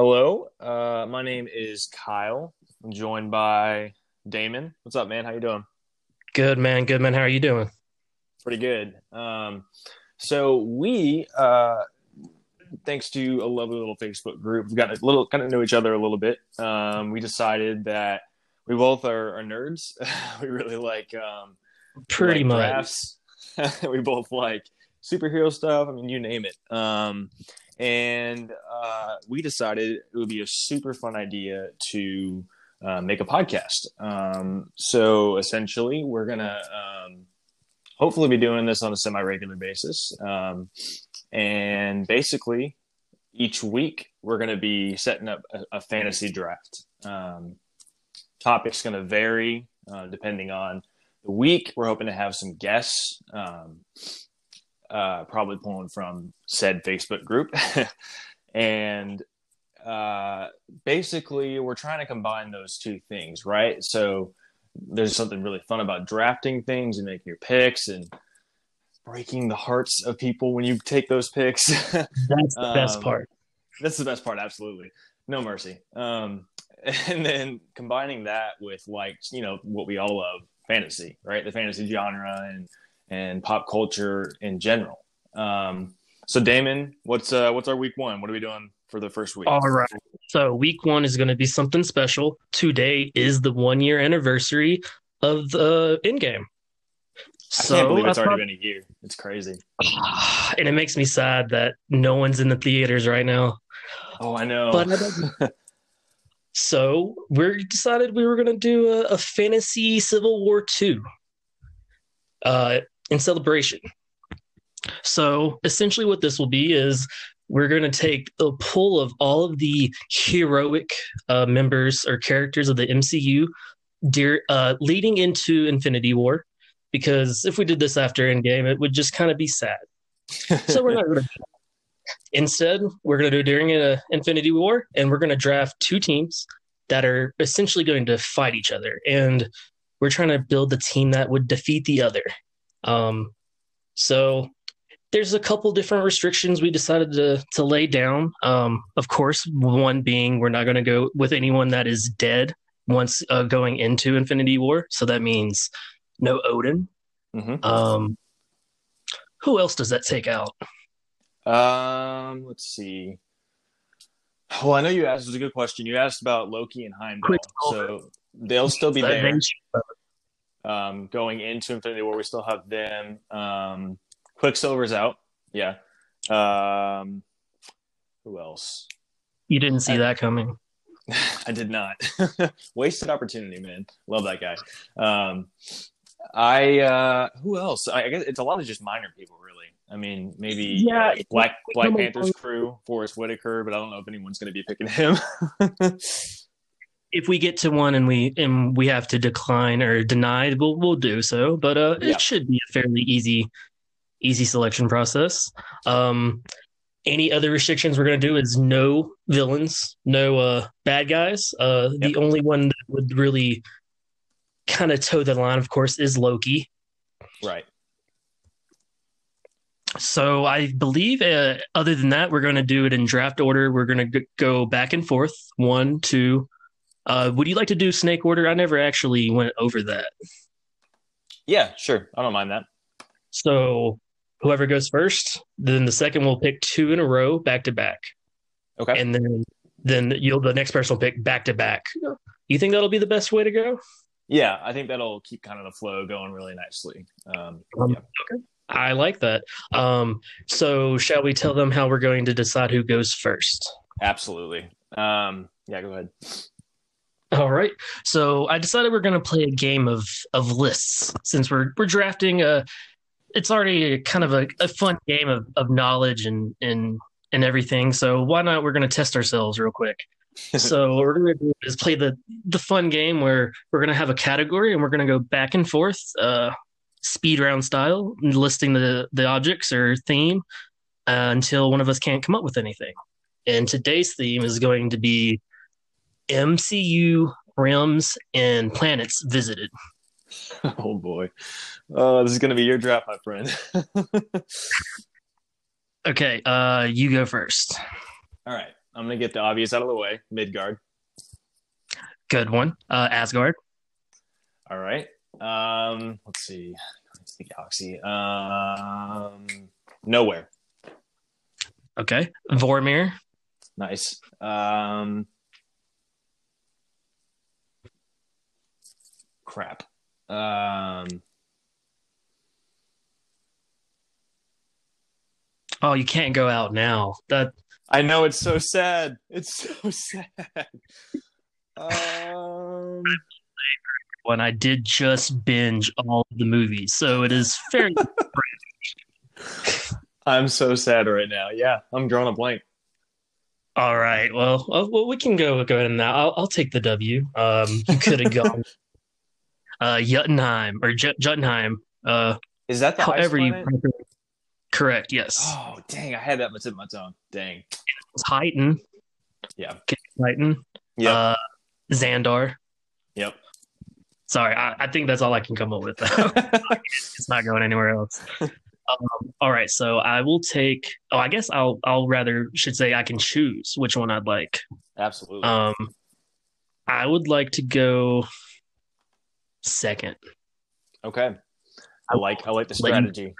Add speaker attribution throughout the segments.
Speaker 1: Hello, uh, my name is Kyle. I'm joined by Damon. What's up, man? How you doing?
Speaker 2: Good man, good man. How are you doing?
Speaker 1: Pretty good. Um, so we, uh, thanks to a lovely little Facebook group, we've got a little kind of know each other a little bit. Um, we decided that we both are, are nerds. we really like um,
Speaker 2: Pretty
Speaker 1: like
Speaker 2: much.
Speaker 1: we both like superhero stuff. I mean, you name it. Um, and uh, we decided it would be a super fun idea to uh, make a podcast. Um, so essentially, we're gonna um, hopefully be doing this on a semi-regular basis, um, and basically each week we're gonna be setting up a, a fantasy draft. Um, topic's gonna vary uh, depending on the week. We're hoping to have some guests. Uh, probably pulling from said Facebook group. and uh, basically, we're trying to combine those two things, right? So there's something really fun about drafting things and making your picks and breaking the hearts of people when you take those picks.
Speaker 2: That's the best
Speaker 1: Um,
Speaker 2: part.
Speaker 1: That's the best part, absolutely. No mercy. Um, and then combining that with like you know what we all love, fantasy, right? The fantasy genre and and pop culture in general. Um, so Damon, what's uh what's our week one? What are we doing for the first week?
Speaker 2: All right. So week one is going to be something special. Today is the one year anniversary of the Endgame.
Speaker 1: I
Speaker 2: So
Speaker 1: can't believe it's already been a year. It's crazy.
Speaker 2: and it makes me sad that no one's in the theaters right now.
Speaker 1: Oh, I know.
Speaker 2: But so we decided we were going to do a, a fantasy Civil War two, uh, in celebration. So essentially, what this will be is we're going to take a pull of all of the heroic uh, members or characters of the MCU, dear, uh, leading into Infinity War. Because if we did this after Endgame, it would just kind of be sad. So we're not going to. Instead, we're going to do during uh, Infinity War, and we're going to draft two teams that are essentially going to fight each other, and we're trying to build the team that would defeat the other. Um, so there's a couple different restrictions we decided to to lay down. Um, of course, one being we're not going to go with anyone that is dead once uh, going into Infinity War. So that means no Odin.
Speaker 1: Mhm.
Speaker 2: Um, who else does that take out?
Speaker 1: Um, let's see. Well, I know you asked. It was a good question. You asked about Loki and Heimdall, so they'll still be there. Um, going into Infinity War, we still have them. Um, Quicksilver's out. Yeah. Um, who else?
Speaker 2: You didn't see that coming.
Speaker 1: I did not. Wasted opportunity, man. Love that guy. Um, I uh, who else? I, I guess it's a lot of just minor people, really. I mean, maybe
Speaker 2: Yeah,
Speaker 1: uh, Black Black Panther's crew, Forrest Whitaker, but I don't know if anyone's going to be picking him.
Speaker 2: if we get to one and we and we have to decline or deny, we'll we'll do so. But uh,
Speaker 1: Yeah.
Speaker 2: it should be a fairly easy easy selection process. Um, any other restrictions we're going to do is no villains, no uh, bad guys. Uh,
Speaker 1: Yep.
Speaker 2: The only one that would really kind of toe the line, of course, is Loki.
Speaker 1: right.
Speaker 2: So I believe, uh, other than that, we're going to do it in draft order. We're going to go back and forth, one, two. Uh, would you like to do snake order? I never actually went over that.
Speaker 1: Yeah, sure. I don't mind that.
Speaker 2: So whoever goes first, then the second will pick two in a row, back to back,
Speaker 1: Okay.
Speaker 2: and then then you'll the next person will pick back to back. You think that'll be the best way to go?
Speaker 1: yeah, I think that'll keep kind of the flow going really nicely. Um,
Speaker 2: Um,
Speaker 1: yeah.
Speaker 2: okay. I like that. Um, so shall we tell them how we're going to decide who goes first?
Speaker 1: Absolutely. Um, yeah, go ahead.
Speaker 2: All right. So I decided we're going to play a game of of lists since we're we're drafting a. It's already a, kind of a, a fun game of, of knowledge and and and everything. So why not? We're going to test ourselves real quick. so what we're going to do is play the the fun game where we're going to have a category and we're going to go back and forth, uh, speed round style, listing the the objects or theme uh, until one of us can't come up with anything. And today's theme is going to be MCU realms and planets visited.
Speaker 1: oh boy. Oh, this is going to be your draft, my friend.
Speaker 2: Okay, uh, you go first.
Speaker 1: All right. I'm gonna get the obvious out of the way. Midgard.
Speaker 2: Good one. Uh, Asgard.
Speaker 1: All right. Um, let's see. It's the galaxy. Um, Knowhere.
Speaker 2: Okay. Vormir.
Speaker 1: Nice. Um, crap. Um,
Speaker 2: Oh, you can't go out now. That
Speaker 1: I know it's so sad. It's so sad. Um,
Speaker 2: when I did just binge all of the movies, so it is fairly.
Speaker 1: I'm so sad right now. Yeah, I'm drawing a blank.
Speaker 2: all right. Well, uh, well, we can go go ahead and now. I'll, I'll take the W. Um, you could have gone. Uh, Juttenheim or J- Jotunheim. Uh,
Speaker 1: Is that the
Speaker 2: however you. Correct. Yes.
Speaker 1: Oh, dang! I had that much at my tongue. Dang.
Speaker 2: Titan.
Speaker 1: Yeah.
Speaker 2: Titan.
Speaker 1: Yep.
Speaker 2: Uh, Xandar.
Speaker 1: yep.
Speaker 2: Sorry, I, I think that's all I can come up with. it's not going anywhere else. Um, all right, so I will take. Oh, I guess I'll. I'll rather should say I can choose which one I'd like.
Speaker 1: Absolutely.
Speaker 2: Um, I would like to go second.
Speaker 1: okay. I like. I like the strategy.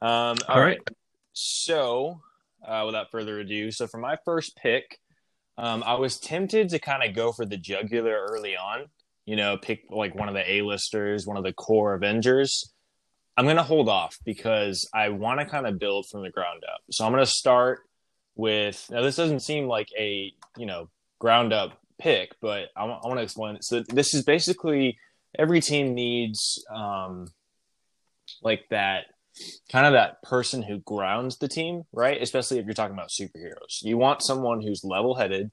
Speaker 1: Um.
Speaker 2: All right.
Speaker 1: So, uh, without further ado, so for my first pick, um, I was tempted to kind of go for the jugular early on. You know, pick like one of the A-listers, one of the core Avengers. I'm gonna hold off because I want to kind of build from the ground up. So I'm gonna start with. Now, this doesn't seem like a you know ground up pick, but I want to explain it. So this is basically every team needs um, like that kind of that person who grounds the team, right? Especially if you're talking about superheroes. You want someone who's level headed,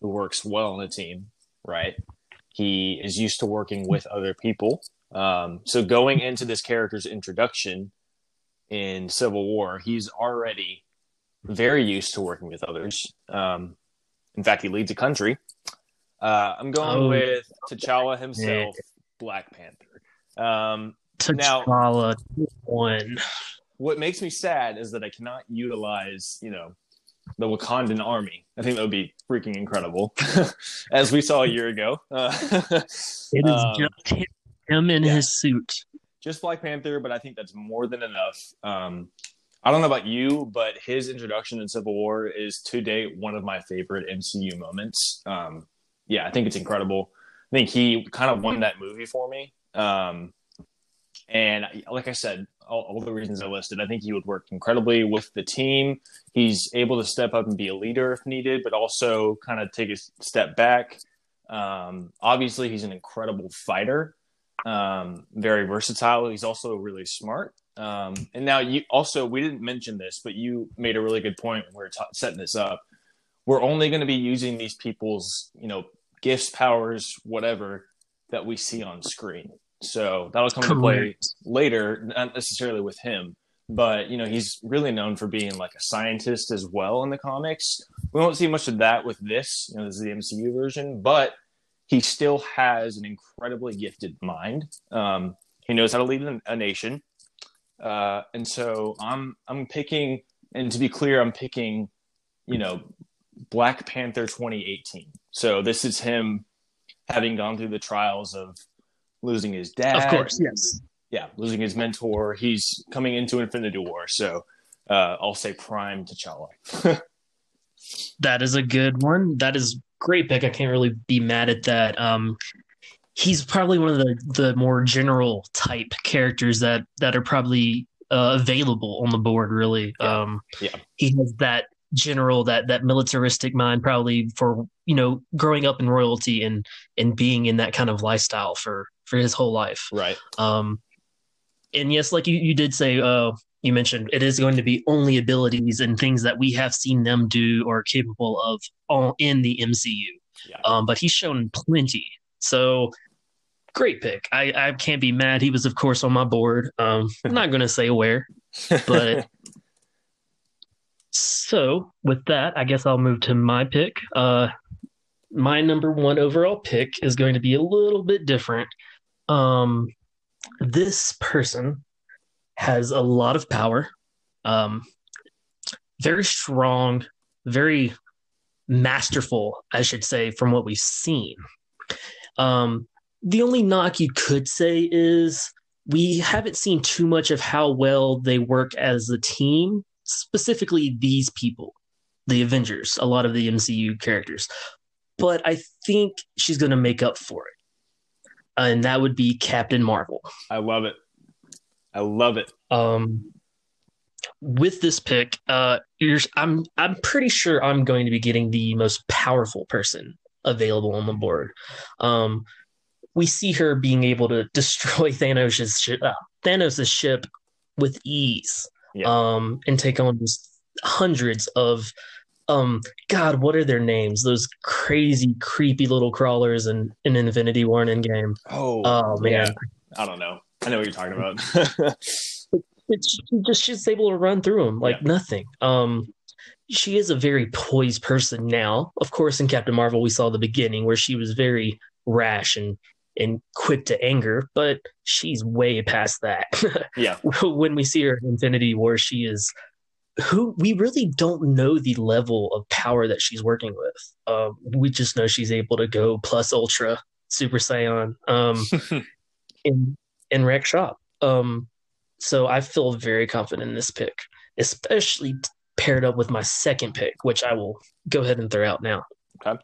Speaker 1: who works well in a team, right? He is used to working with other people. Um, so going into this character's introduction in Civil War, he's already very used to working with others. Um, in fact, he leads a country. Uh, I'm going
Speaker 2: Oh.
Speaker 1: with T'Challa himself, Black Panther. Um, Now-
Speaker 2: T'Challa one.
Speaker 1: what makes me sad is that I cannot utilize, you know, the Wakandan army. I think that would be freaking incredible, as we saw a year ago. Uh,
Speaker 2: It is
Speaker 1: um,
Speaker 2: just him, him in
Speaker 1: yeah.
Speaker 2: his suit.
Speaker 1: just Black Panther, but I think that's more than enough. Um, I don't know about you, but his introduction in Civil War is to date one of my favorite MCU moments. Um, yeah, I think it's incredible. I think he kind of won that movie for me. Um, and like I said, all, all the reasons I listed, I think he would work incredibly with the team. He's able to step up and be a leader if needed, but also kind of take a step back. Um, obviously, he's an incredible fighter, um, very versatile. He's also really smart. Um, and now you also we didn't mention this, but you made a really good point when we were ta setting this up. We're only going to be using these people's, you know, gifts, powers, whatever that we see on screen. So that'll come into play later, not necessarily with him, but you know, he's really known for being like a scientist as well in the comics. We won't see much of that with this. You know, this is the MCU version, but he still has an incredibly gifted mind. Um, he knows how to lead a- a nation, uh, and so I'm I'm picking. And to be clear, I'm picking, you know, Black Panther 2018. So this is him having gone through the trials of losing his dad,
Speaker 2: Of course, yes.
Speaker 1: yeah, losing his mentor. He's coming into Infinity War, so uh, I'll say Prime T'Challa.
Speaker 2: That is a good one. That is great pick. I can't really be mad at that. Um, he's probably one of the the more general type characters that that are probably uh, available on the board. Really,
Speaker 1: Yeah.
Speaker 2: um,
Speaker 1: Yeah.
Speaker 2: he has that general that that militaristic mind probably for you know growing up in royalty and and being in that kind of lifestyle for for his whole life.
Speaker 1: Right.
Speaker 2: um and yes like you, you did say uh you mentioned it is going to be only abilities and things that we have seen them do or capable of all in the mcu
Speaker 1: Yeah.
Speaker 2: um but he's shown plenty. So great pick. I i can't be mad. He was of course on my board. Um i'm not going to say where but so with that i guess i'll move to my pick. Uh my number one overall pick is going to be a little bit different. Um this person has a lot of power um very strong very masterful, I should say, from what we've seen. Um, the only knock you could say is we haven't seen too much of how well they work as a team, specifically these people, the Avengers, a lot of the MCU characters. But I think she's going to make up for it. And that would be Captain Marvel.
Speaker 1: I love it. I love it.
Speaker 2: Um, with this pick, uh, I'm I'm pretty sure I'm going to be getting the most powerful person available on the board. Um, we see her being able to destroy Thanos' ship, uh, Thanos' ship with ease, yeah. um, and take on just hundreds of, um, God, what are their names? Those crazy, creepy little crawlers in, in Infinity War and Endgame.
Speaker 1: Oh,
Speaker 2: oh man, yeah.
Speaker 1: I don't know. I know what you're talking about.
Speaker 2: it's just she's able to run through them like yeah. nothing. Um, she is a very poised person now. Of course, in Captain Marvel, we saw the beginning where she was very rash and and quick to anger, but she's way past that.
Speaker 1: yeah.
Speaker 2: when we see her in Infinity War, she is who we really don't know the level of power that she's working with. Um, we just know she's able to go plus ultra super saiyan um, in in rec shop. Um, so I feel very confident in this pick, especially paired up with my second pick, which I will go ahead and throw out now.
Speaker 1: Okay.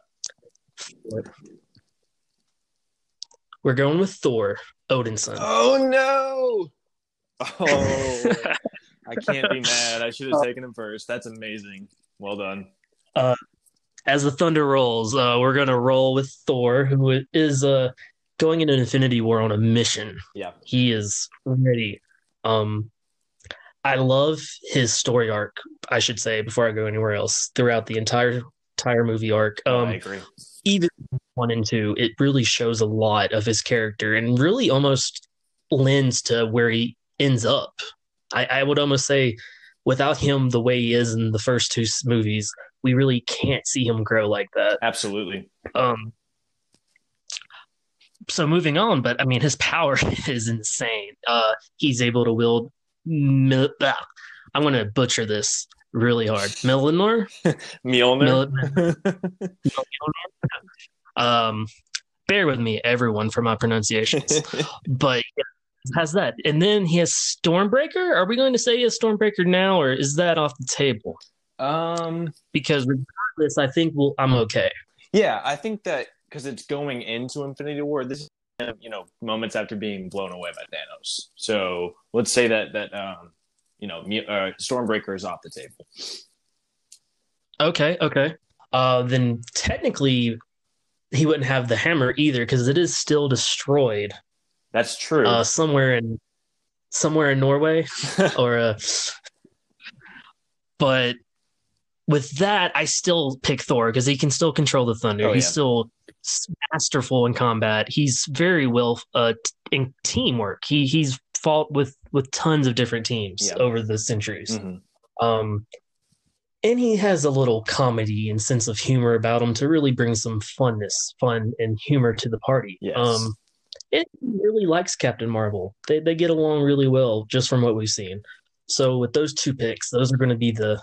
Speaker 2: We're going with Thor, Odinson.
Speaker 1: Oh no! Oh, I can't be mad. I should have taken him first. That's amazing. Well done.
Speaker 2: Uh, as the thunder rolls, uh, we're gonna roll with Thor, who is uh, going into Infinity War on a mission.
Speaker 1: Yeah,
Speaker 2: he is ready um, I love his story arc. I should say before I go anywhere else throughout the entire entire movie arc.
Speaker 1: Um, I agree.
Speaker 2: Even one and two, it really shows a lot of his character and really almost lends to where he ends up. I, I would almost say, without him the way he is in the first two movies, we really can't see him grow like that.
Speaker 1: Absolutely.
Speaker 2: Um, so moving on, but I mean, his power is insane. Uh, he's able to wield. Mil- ah, I'm going to butcher this really hard. Mjolnir.
Speaker 1: Mjolnir.
Speaker 2: um, bear with me, everyone, for my pronunciations. but yeah, has that, and then he has Stormbreaker. Are we going to say he has Stormbreaker now, or is that off the table?
Speaker 1: Um,
Speaker 2: because regardless, I think we'll, I'm okay.
Speaker 1: Yeah, I think that because it's going into Infinity War. This is you know moments after being blown away by Thanos. So let's say that that um, you know uh, Stormbreaker is off the table.
Speaker 2: Okay, okay. Uh, then technically, he wouldn't have the hammer either because it is still destroyed.
Speaker 1: That's true.
Speaker 2: Uh, somewhere in somewhere in Norway, or uh, but with that, I still pick Thor because he can still control the thunder. Oh, He's yeah. still masterful in combat. He's very well uh, in teamwork. He he's fought with with tons of different teams yeah. over the centuries. Mm-hmm. Um, and he has a little comedy and sense of humor about him to really bring some funness, fun, and humor to the party.
Speaker 1: Yes.
Speaker 2: Um, it really likes Captain Marvel. They they get along really well just from what we've seen. So with those two picks, those are going to be the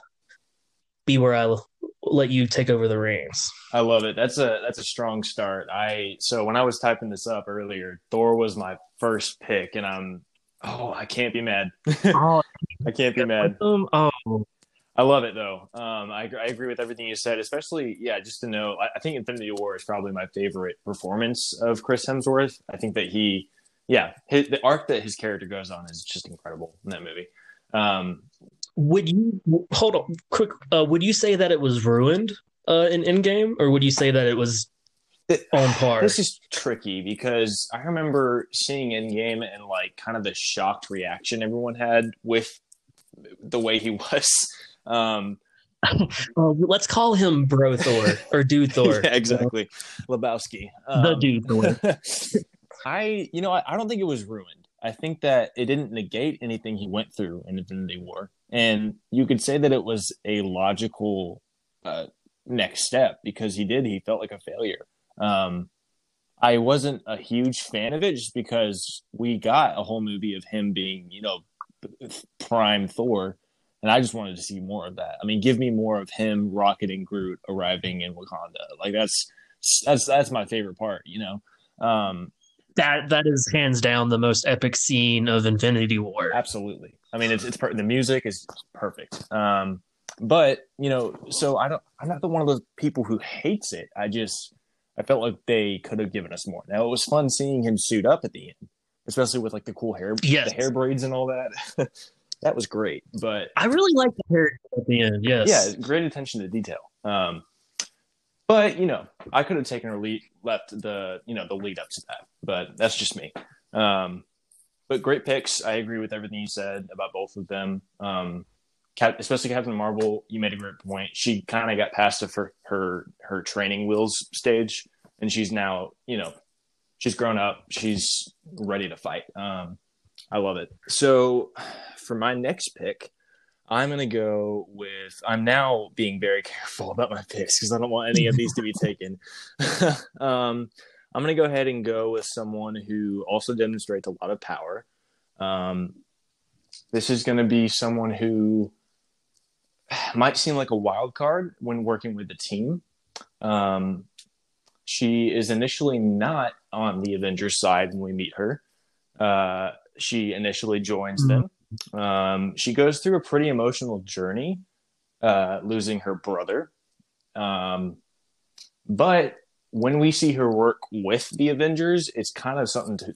Speaker 2: be where I let you take over the reins.
Speaker 1: I love it. That's a that's a strong start. I so when I was typing this up earlier, Thor was my first pick, and I'm oh I can't be mad. oh, I can't be mad.
Speaker 2: Um, oh.
Speaker 1: I love it though. Um, I, I agree with everything you said, especially yeah. Just to know, I, I think Infinity War is probably my favorite performance of Chris Hemsworth. I think that he, yeah, his, the arc that his character goes on is just incredible in that movie. Um,
Speaker 2: would you hold on quick? Uh, would you say that it was ruined uh, in Endgame, or would you say that it was on par?
Speaker 1: This is tricky because I remember seeing Endgame and like kind of the shocked reaction everyone had with the way he was. Um,
Speaker 2: let's call him Bro Thor or Dude Thor.
Speaker 1: yeah, exactly, Lebowski,
Speaker 2: um, the Dude Thor.
Speaker 1: I, you know, I, I don't think it was ruined. I think that it didn't negate anything he went through in Infinity War. And you could say that it was a logical uh, next step because he did, he felt like a failure. Um, I wasn't a huge fan of it just because we got a whole movie of him being, you know, prime Thor. And I just wanted to see more of that. I mean, give me more of him, Rocket, and Groot arriving in Wakanda. Like that's that's that's my favorite part. You know, um,
Speaker 2: that that is hands down the most epic scene of Infinity War.
Speaker 1: Absolutely. I mean, it's it's per- the music is perfect. Um, but you know, so I don't. I'm not the one of those people who hates it. I just I felt like they could have given us more. Now it was fun seeing him suit up at the end, especially with like the cool hair,
Speaker 2: yes.
Speaker 1: the hair braids and all that. that was great. But
Speaker 2: I really like the hair at the end. Yes,
Speaker 1: yeah, great attention to detail. Um, but you know, I could have taken or lead, left the you know the lead up to that, but that's just me. Um, but great picks. I agree with everything you said about both of them. Um, especially Captain Marvel, you made a great point. She kind of got past for her her training wheels stage, and she's now you know she's grown up. She's ready to fight. Um, I love it. So for my next pick, I'm gonna go with. I'm now being very careful about my picks because I don't want any of these to be taken. um, I'm gonna go ahead and go with someone who also demonstrates a lot of power. Um, this is gonna be someone who might seem like a wild card when working with the team. Um, she is initially not on the Avengers side when we meet her. Uh, she initially joins mm-hmm. them. Um, she goes through a pretty emotional journey, uh, losing her brother. Um, but when we see her work with the Avengers, it's kind of something to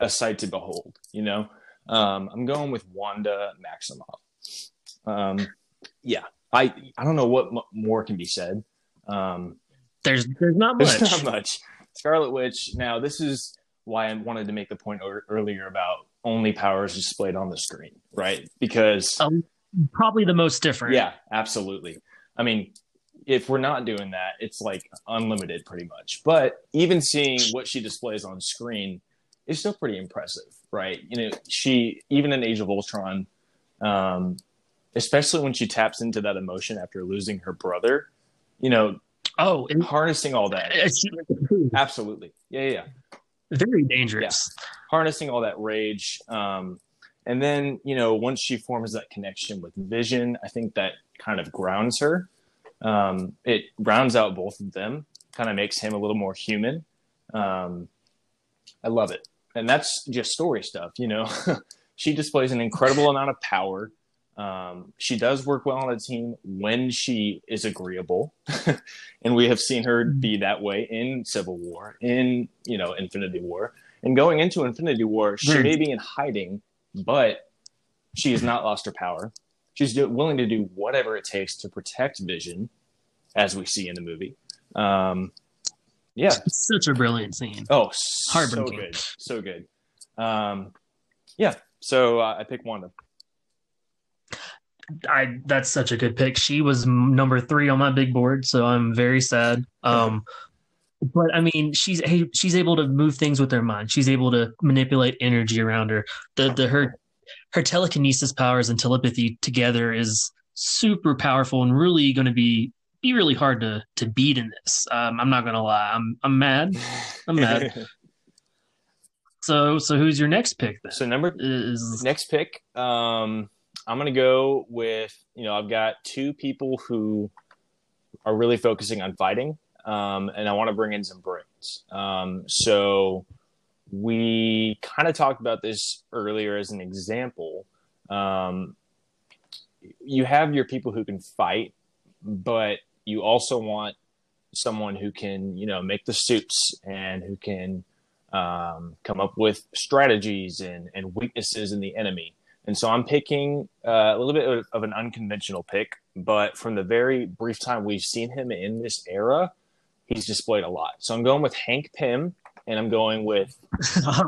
Speaker 1: a sight to behold. You know, um, I'm going with Wanda Maximoff. Um, yeah, I I don't know what m- more can be said. Um,
Speaker 2: there's there's not much.
Speaker 1: There's not much. Scarlet Witch. Now this is why I wanted to make the point o- earlier about only powers displayed on the screen, right? Because
Speaker 2: um, probably the most different.
Speaker 1: Yeah, absolutely. I mean, if we're not doing that, it's like unlimited pretty much. But even seeing what she displays on screen is still pretty impressive, right? You know, she even in Age of Ultron, um, especially when she taps into that emotion after losing her brother. You know,
Speaker 2: oh,
Speaker 1: and harnessing all that. Absolutely, yeah, yeah,
Speaker 2: very dangerous.
Speaker 1: Yeah. Harnessing all that rage, um, and then you know, once she forms that connection with Vision, I think that kind of grounds her. Um, it rounds out both of them, kind of makes him a little more human. Um, I love it, and that's just story stuff. You know, she displays an incredible amount of power um, she does work well on a team when she is agreeable, and we have seen her be that way in Civil War, in you know Infinity War, and going into Infinity War, she mm. may be in hiding, but she has not lost her power. She's do- willing to do whatever it takes to protect Vision, as we see in the movie. Um, yeah,
Speaker 2: such a brilliant scene.
Speaker 1: Oh, so good, so good. Um, yeah, so uh, I pick Wanda.
Speaker 2: I that's such a good pick. She was number three on my big board, so I'm very sad. Um, but I mean, she's she's able to move things with her mind. She's able to manipulate energy around her. The the her her telekinesis powers and telepathy together is super powerful and really going to be be really hard to to beat in this. Um, I'm not gonna lie. I'm I'm mad. I'm mad. so so who's your next pick then?
Speaker 1: So number is next pick. Um I'm going to go with, you know, I've got two people who are really focusing on fighting, um, and I want to bring in some brains. Um, so we kind of talked about this earlier as an example. Um, you have your people who can fight, but you also want someone who can, you know, make the suits and who can um, come up with strategies and, and weaknesses in the enemy. And so I'm picking uh, a little bit of an unconventional pick, but from the very brief time we've seen him in this era, he's displayed a lot. So I'm going with Hank Pym, and I'm going with oh,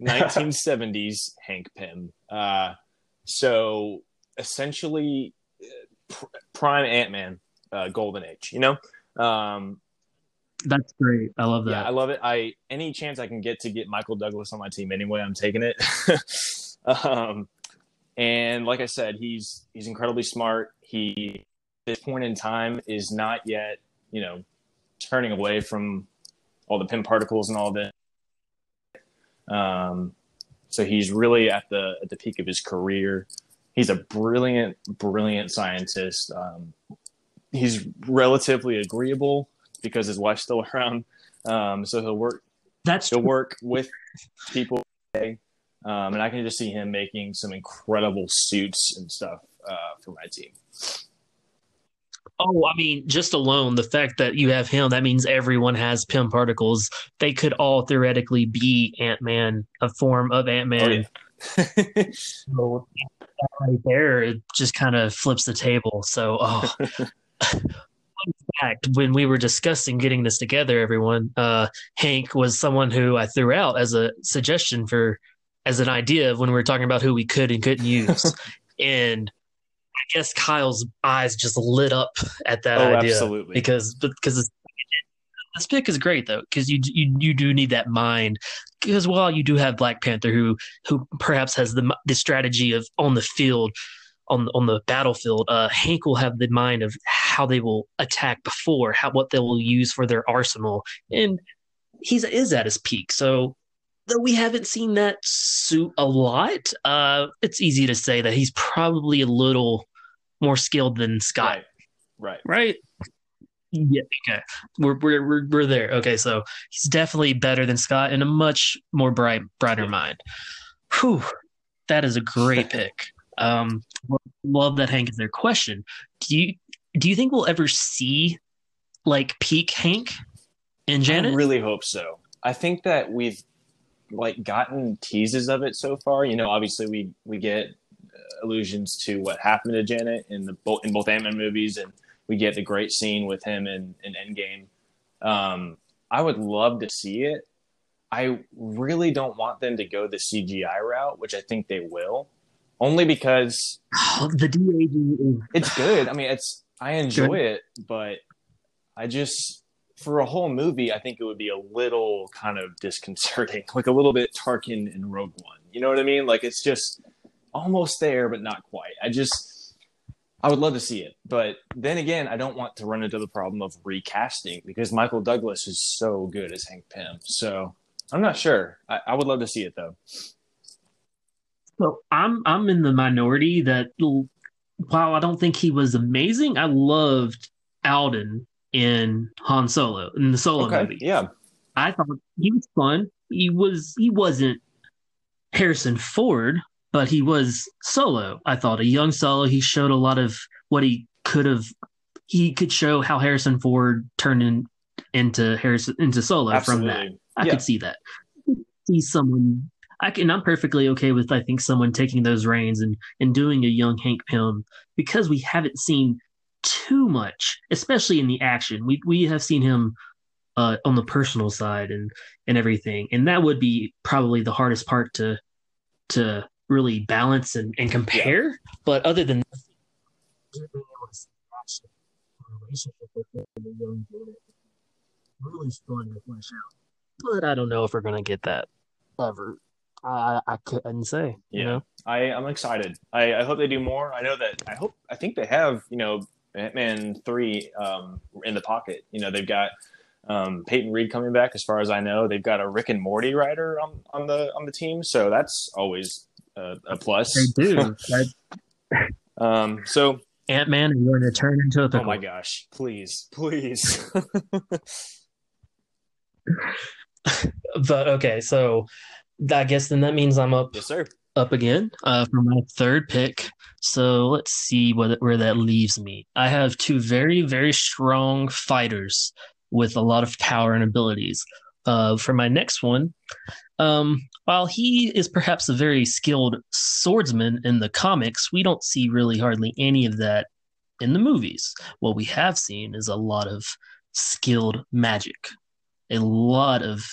Speaker 1: 1970s Hank Pym. Uh, so essentially, pr- prime Ant Man, uh, Golden Age. You know, um,
Speaker 2: that's great. I love that.
Speaker 1: Yeah, I love it. I any chance I can get to get Michael Douglas on my team anyway, I'm taking it. Um, and like I said, he's he's incredibly smart. He at this point in time is not yet, you know, turning away from all the Pym particles and all that. Um, so he's really at the at the peak of his career. he's a brilliant, brilliant scientist. Um, he's relatively agreeable because his wife's still around, um, so he'll work.
Speaker 2: That's
Speaker 1: he'll work with people, um, and I can just see him making some incredible suits and stuff uh, for my team.
Speaker 2: Oh, I mean, just alone the fact that you have him, that means everyone has Pym particles. They could all theoretically be Ant Man, a form of Ant Man. Oh, yeah. so right there, it just kind of flips the table. So, oh. Fact: When we were discussing getting this together, everyone, uh, Hank was someone who I threw out as a suggestion for, as an idea when we were talking about who we could and couldn't use, and I guess Kyle's eyes just lit up at that oh, idea. Absolutely. Because because this pick is great though because you you you do need that mind because while you do have Black Panther who who perhaps has the the strategy of on the field on on the battlefield uh, Hank will have the mind of how they will attack before how what they will use for their arsenal and he's is at his peak so though we haven't seen that suit a lot uh, it's easy to say that he's probably a little more skilled than Scott
Speaker 1: right right,
Speaker 2: right? Yeah, okay. We're, we're we're we're there. Okay, so he's definitely better than Scott and a much more bright brighter mind. Whew, that is a great pick. Um, love that Hank is their question. Do you do you think we'll ever see like peak Hank and Janet?
Speaker 1: I really hope so. I think that we've like gotten teases of it so far. You know, obviously we we get allusions to what happened to Janet in the in both Ant Man movies and we get the great scene with him in, in Endgame. Um, I would love to see it. I really don't want them to go the CGI route, which I think they will, only because
Speaker 2: the de
Speaker 1: It's good. I mean, it's I enjoy good. it, but I just for a whole movie, I think it would be a little kind of disconcerting, like a little bit Tarkin in Rogue One. You know what I mean? Like it's just almost there, but not quite. I just I would love to see it, but then again, I don't want to run into the problem of recasting because Michael Douglas is so good as Hank Pym. So I'm not sure. I, I would love to see it though.
Speaker 2: So I'm I'm in the minority that while I don't think he was amazing, I loved Alden in Han Solo in the Solo okay, movie.
Speaker 1: Yeah,
Speaker 2: I thought he was fun. He was he wasn't Harrison Ford, but he was solo. I thought a young solo. He showed a lot of what he could have. He could show how Harrison Ford turned in, into Harrison into solo Absolutely. from that. I yeah. could see that. See someone. I can. I'm perfectly okay with. I think someone taking those reins and and doing a young Hank Pym because we haven't seen too much, especially in the action. We we have seen him uh, on the personal side and and everything, and that would be probably the hardest part to to really balance and, and compare. Yeah. But other than that, really starting to flesh out. But I don't know if we're gonna get that ever. I I couldn't say. Yeah, you know?
Speaker 1: I I'm excited. I I hope they do more. I know that I hope I think they have you know Ant-Man three um, in the pocket. You know they've got um, Peyton Reed coming back. As far as I know, they've got a Rick and Morty writer on on the on the team. So that's always a, a plus.
Speaker 2: They do.
Speaker 1: um, so
Speaker 2: Ant Man is going to turn into a pickle.
Speaker 1: Oh my gosh! Please, please.
Speaker 2: but okay, so I guess then that means I'm up.
Speaker 1: Yes, sir.
Speaker 2: Up again uh, for my third pick. So let's see what, where that leaves me. I have two very, very strong fighters with a lot of power and abilities. Uh, for my next one, um, while he is perhaps a very skilled swordsman in the comics, we don't see really hardly any of that in the movies. What we have seen is a lot of skilled magic, a lot of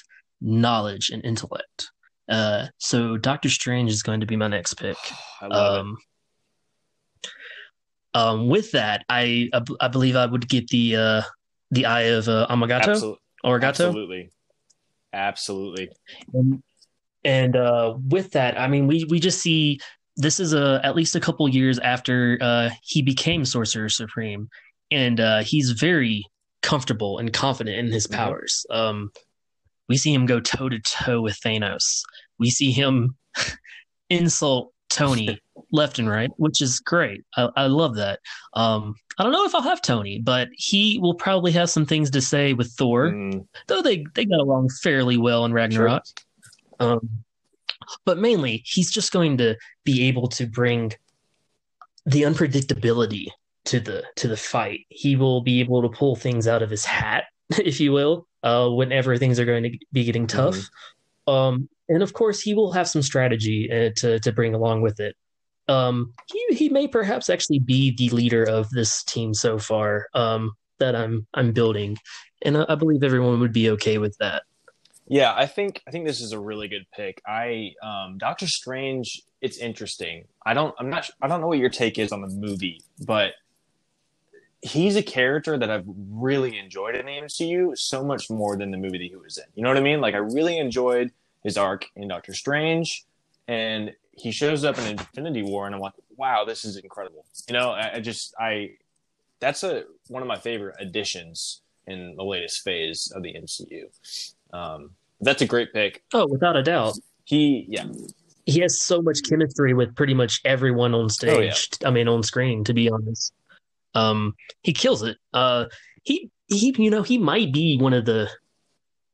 Speaker 2: knowledge and intellect. Uh, so Doctor Strange is going to be my next pick.
Speaker 1: I love um, it.
Speaker 2: Um, with that, I, I, I believe I would get the uh, the eye of uh, Amagato. Absolutely. Arigato.
Speaker 1: Absolutely. Absolutely.
Speaker 2: And, and uh, with that, I mean, we we just see this is a at least a couple years after uh, he became Sorcerer Supreme, and uh, he's very comfortable and confident in his mm-hmm. powers. Um, we see him go toe to toe with Thanos. We see him insult Tony left and right, which is great. I, I love that. Um, I don't know if I'll have Tony, but he will probably have some things to say with Thor,
Speaker 1: Mm,
Speaker 2: though they they got along fairly well in Ragnarok. Um, but mainly, he's just going to be able to bring the unpredictability to the to the fight. He will be able to pull things out of his hat, if you will, uh, whenever things are going to be getting tough. Um, and of course, he will have some strategy uh, to to bring along with it. Um, he he may perhaps actually be the leader of this team so far um, that I'm I'm building, and I, I believe everyone would be okay with that.
Speaker 1: Yeah, I think I think this is a really good pick. I um, Doctor Strange. It's interesting. I don't. I'm not. I don't know what your take is on the movie, but he's a character that I've really enjoyed in the MCU so much more than the movie that he was in. You know what I mean? Like I really enjoyed his arc in Doctor Strange, and he shows up in Infinity War, and I'm like, wow, this is incredible. You know, I, I just I that's a one of my favorite additions in the latest phase of the MCU. Um, that's a great pick.
Speaker 2: Oh, without a doubt.
Speaker 1: He, yeah,
Speaker 2: he has so much chemistry with pretty much everyone on stage.
Speaker 1: Oh, yeah.
Speaker 2: I mean, on screen, to be honest. Um, he kills it. Uh, he he, you know, he might be one of the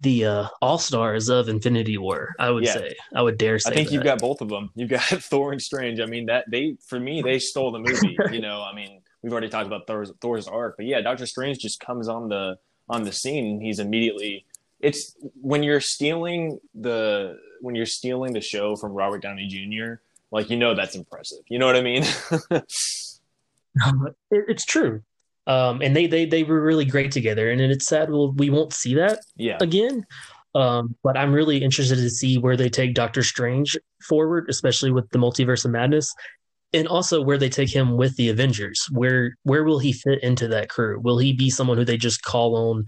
Speaker 2: the uh, all stars of Infinity War. I would
Speaker 1: Yeah.
Speaker 2: say. I would dare say.
Speaker 1: I think
Speaker 2: that.
Speaker 1: you've got both of them. You've got Thor and Strange. I mean, that they for me they stole the movie. you know, I mean, we've already talked about Thor's, Thor's arc, but yeah, Doctor Strange just comes on the on the scene. And he's immediately. It's when you're stealing the when you're stealing the show from Robert Downey Jr. Like you know that's impressive. You know what I mean?
Speaker 2: It- it's true. Um, and they, they they were really great together, and it's sad we'll, we won't see that
Speaker 1: yeah,
Speaker 2: again. Um, but I'm really interested to see where they take Doctor Strange forward, especially with the Multiverse of Madness, and also where they take him with the Avengers. Where where will he fit into that crew? Will he be someone who they just call on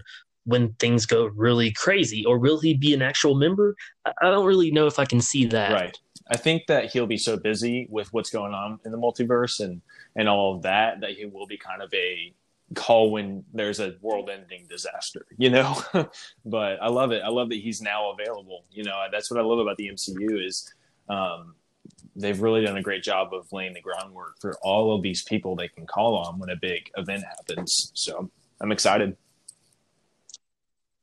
Speaker 2: when things go really crazy, or will he be an actual member? I, don't really know if I can see that.
Speaker 1: Right. I think that he'll be so busy with what's going on in the multiverse and and all of that that he will be kind of a call when there's a world-ending disaster, you know. but I love it. I love that he's now available. You know, that's what I love about the MCU is um, they've really done a great job of laying the groundwork for all of these people they can call on when a big event happens. So I'm excited.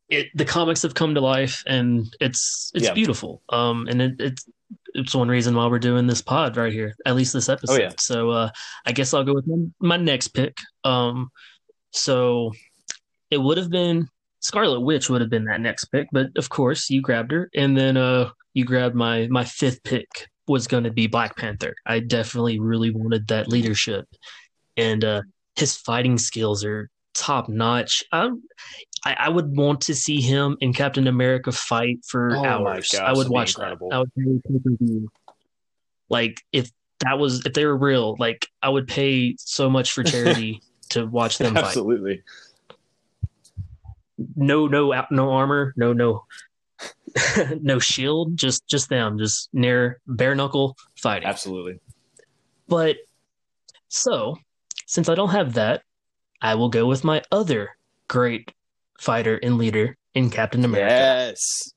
Speaker 2: It the comics have come to life and it's it's
Speaker 1: Yeah.
Speaker 2: beautiful um and it, it's it's one reason why we're doing this pod right here at least this episode
Speaker 1: Oh, yeah.
Speaker 2: so uh i guess i'll go with my, my next pick um so it would have been scarlet witch would have been that next pick but of course you grabbed her and then uh you grabbed my my fifth pick was going to be black panther i definitely really wanted that leadership and uh his fighting skills are top notch. I, I I would want to see him and Captain America fight for
Speaker 1: Oh
Speaker 2: hours.
Speaker 1: gosh,
Speaker 2: I would watch
Speaker 1: incredible.
Speaker 2: that. I would pay. Like if that was if they were real, like I would pay so much for charity to watch them fight.
Speaker 1: Absolutely.
Speaker 2: No, no, no armor, no, no, no shield. Just, just them, just near bare knuckle fighting.
Speaker 1: Absolutely.
Speaker 2: But so, since I don't have that, I will go with my other great fighter and leader in Captain America,
Speaker 1: Yes.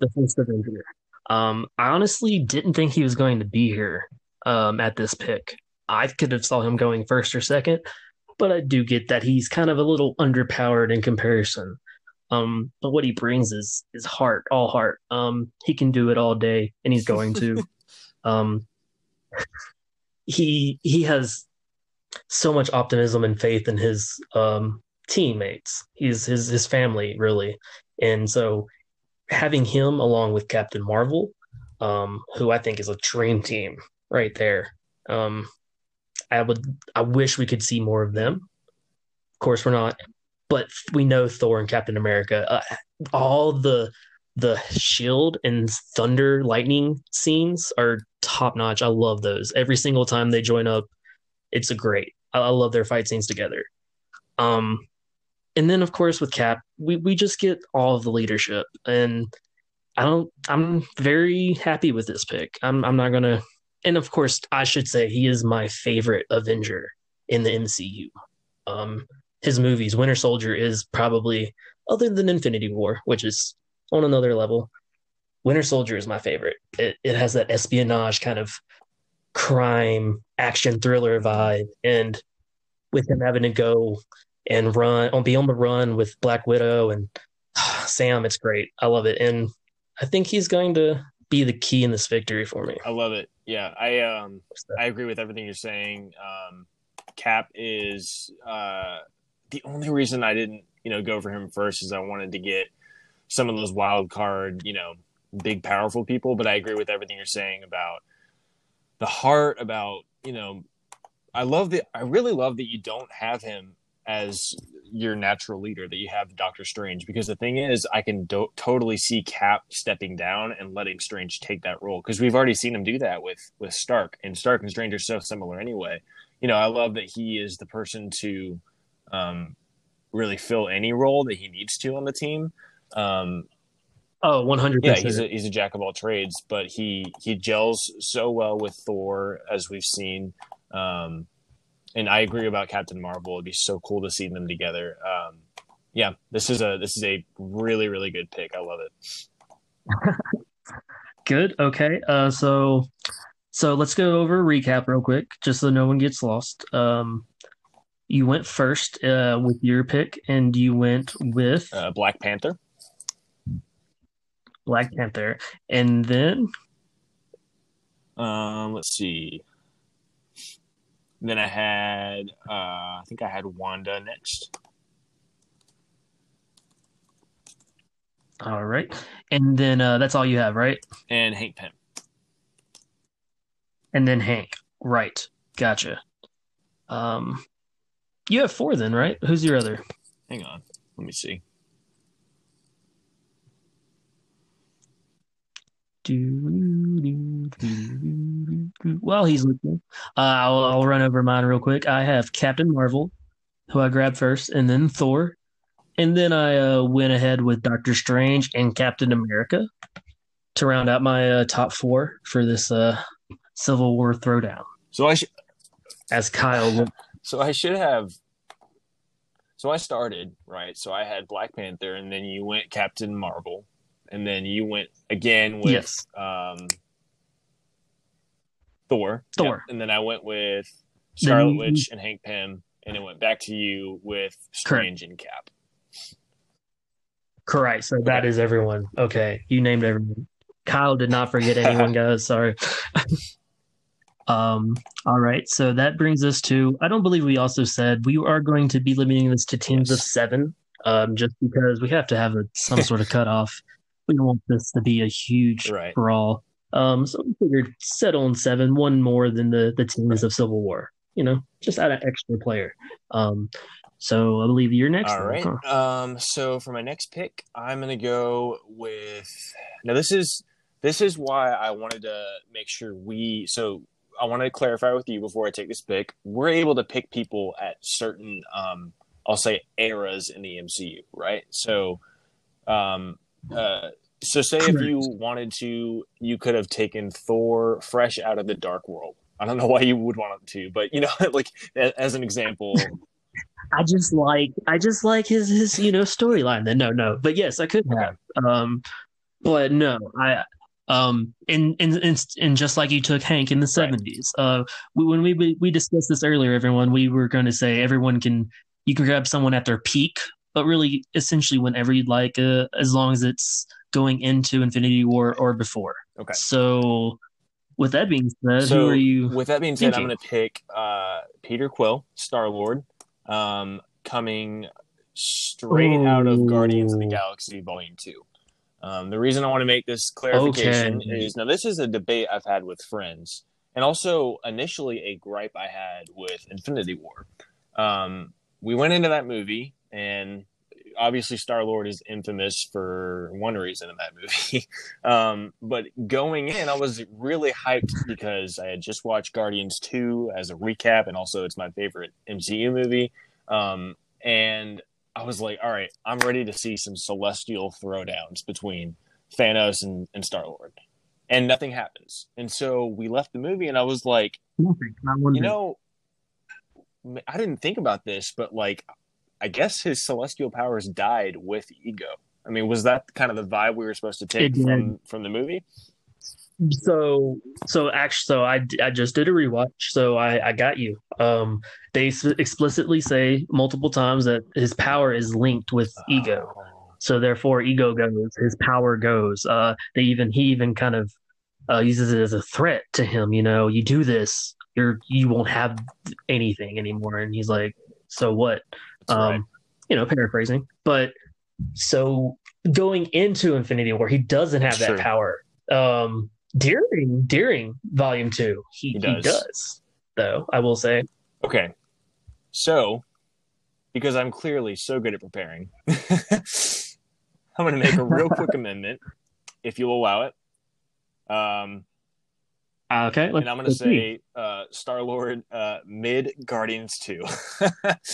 Speaker 2: the first Avenger. Um, I honestly didn't think he was going to be here um, at this pick. I could have saw him going first or second, but I do get that he's kind of a little underpowered in comparison. Um, but what he brings is is heart, all heart. Um, he can do it all day, and he's going to. um, he he has so much optimism and faith in his um, teammates. He's his his family really, and so having him along with Captain Marvel, um, who I think is a dream team right there. Um, I would I wish we could see more of them. Of course, we're not, but we know Thor and Captain America. Uh, all the the shield and thunder lightning scenes are top notch. I love those. Every single time they join up, it's a great. I, I love their fight scenes together. Um, and then of course with Cap, we we just get all of the leadership, and I don't. I'm very happy with this pick. I'm I'm not gonna. And of course, I should say he is my favorite Avenger in the MCU. Um, his movies, Winter Soldier is probably other than Infinity War, which is on another level. Winter Soldier is my favorite. It it has that espionage kind of crime action thriller vibe, and with him having to go and run on be on the run with Black Widow and Sam, it's great. I love it, and I think he's going to be the key in this victory for me.
Speaker 1: I love it. Yeah, I um I agree with everything you're saying. Um, Cap is uh, the only reason I didn't you know go for him first is I wanted to get some of those wild card you know big powerful people. But I agree with everything you're saying about the heart about you know I love that I really love that you don't have him as your natural leader that you have Doctor Strange because the thing is I can do- totally see Cap stepping down and letting Strange take that role because we've already seen him do that with with Stark and Stark and Strange are so similar anyway. You know, I love that he is the person to um, really fill any role that he needs to on the team. Um,
Speaker 2: oh, 100%.
Speaker 1: Yeah, he's a, he's a jack of all trades, but he he gels so well with Thor as we've seen. Um, and I agree about Captain Marvel. It'd be so cool to see them together. Um, yeah, this is a this is a really really good pick. I love it.
Speaker 2: good. Okay. Uh, so so let's go over recap real quick, just so no one gets lost. Um, you went first uh, with your pick, and you went with
Speaker 1: uh, Black Panther.
Speaker 2: Black Panther, and then
Speaker 1: um, let's see. Then I had, uh, I think I had Wanda next.
Speaker 2: All right, and then uh, that's all you have, right?
Speaker 1: And Hank Pym.
Speaker 2: And then Hank, right? Gotcha. Um, you have four then, right? Who's your other?
Speaker 1: Hang on, let me see.
Speaker 2: While he's looking, uh, I'll, I'll run over mine real quick. I have Captain Marvel, who I grabbed first, and then Thor, and then I uh, went ahead with Doctor Strange and Captain America to round out my uh, top four for this uh, Civil War throwdown.
Speaker 1: So I should,
Speaker 2: as Kyle.
Speaker 1: So I should have. So I started right. So I had Black Panther, and then you went Captain Marvel, and then you went again with
Speaker 2: yes.
Speaker 1: um, Thor.
Speaker 2: Thor.
Speaker 1: Yep. And then I went with Scarlet Witch and Hank Pym, and it went back to you with Strange Correct. and Cap.
Speaker 2: Correct. So that is everyone. Okay, you named everyone. Kyle did not forget anyone, guys. Sorry. um. All right. So that brings us to. I don't believe we also said we are going to be limiting this to teams yes. of seven. Um, just because we have to have a, some sort of cutoff we don't want this to be a huge
Speaker 1: right.
Speaker 2: brawl. Um, so we figured settle on seven, one more than the the teams of Civil War. You know, just add an extra player. Um, so I believe you're next.
Speaker 1: All right. Huh? Um, so for my next pick, I'm gonna go with. Now this is this is why I wanted to make sure we. So I want to clarify with you before I take this pick. We're able to pick people at certain, um, I'll say, eras in the MCU, right? So, um, uh, so say if you wanted to, you could have taken Thor fresh out of the Dark World. I don't know why you would want to, but you know, like as an example.
Speaker 2: I just like I just like his his you know storyline. Then no no, but yes, I could have. Um, but no, I um and and and, and just like you took Hank in the seventies. Right. Uh, we, when we we discussed this earlier, everyone we were going to say everyone can you can grab someone at their peak but really essentially whenever you'd like, uh, as long as it's going into Infinity War or before.
Speaker 1: Okay.
Speaker 2: So, with that being said, so, who are you?
Speaker 1: With that being said, I'm going to pick uh, Peter Quill, Star Lord, um, coming straight Ooh. out of Guardians of the Galaxy Volume Two. Um, the reason I want to make this clarification okay. is now this is a debate I've had with friends, and also initially a gripe I had with Infinity War. Um, we went into that movie and obviously Star Lord is infamous for one reason in that movie. um, but going in, I was really hyped because I had just watched Guardians 2 as a recap, and also it's my favorite MCU movie. Um, and I was like, all right, I'm ready to see some celestial throwdowns between Thanos and, and Star Lord. And nothing happens. And so we left the movie, and I was like, you know, I didn't think about this, but like I guess his celestial powers died with Ego. I mean, was that kind of the vibe we were supposed to take from from the movie?
Speaker 2: so so actually so I, I just did a rewatch so I, I got you um they explicitly say multiple times that his power is linked with ego
Speaker 1: Oh.
Speaker 2: so therefore ego goes his power goes uh they even he even kind of uh, uses it as a threat to him you know you do this you're you won't have anything anymore and he's like so what um
Speaker 1: right.
Speaker 2: you know paraphrasing but so going into infinity war he doesn't have that
Speaker 1: True.
Speaker 2: power um during during volume two he,
Speaker 1: He
Speaker 2: he,
Speaker 1: does.
Speaker 2: does. though i will say
Speaker 1: Okay. So, because I'm clearly so good at preparing, I'm going to make a real quick amendment, if you'll allow it. Um,
Speaker 2: okay
Speaker 1: and I'm going to say uh, Star Lord uh, mid Guardians 2.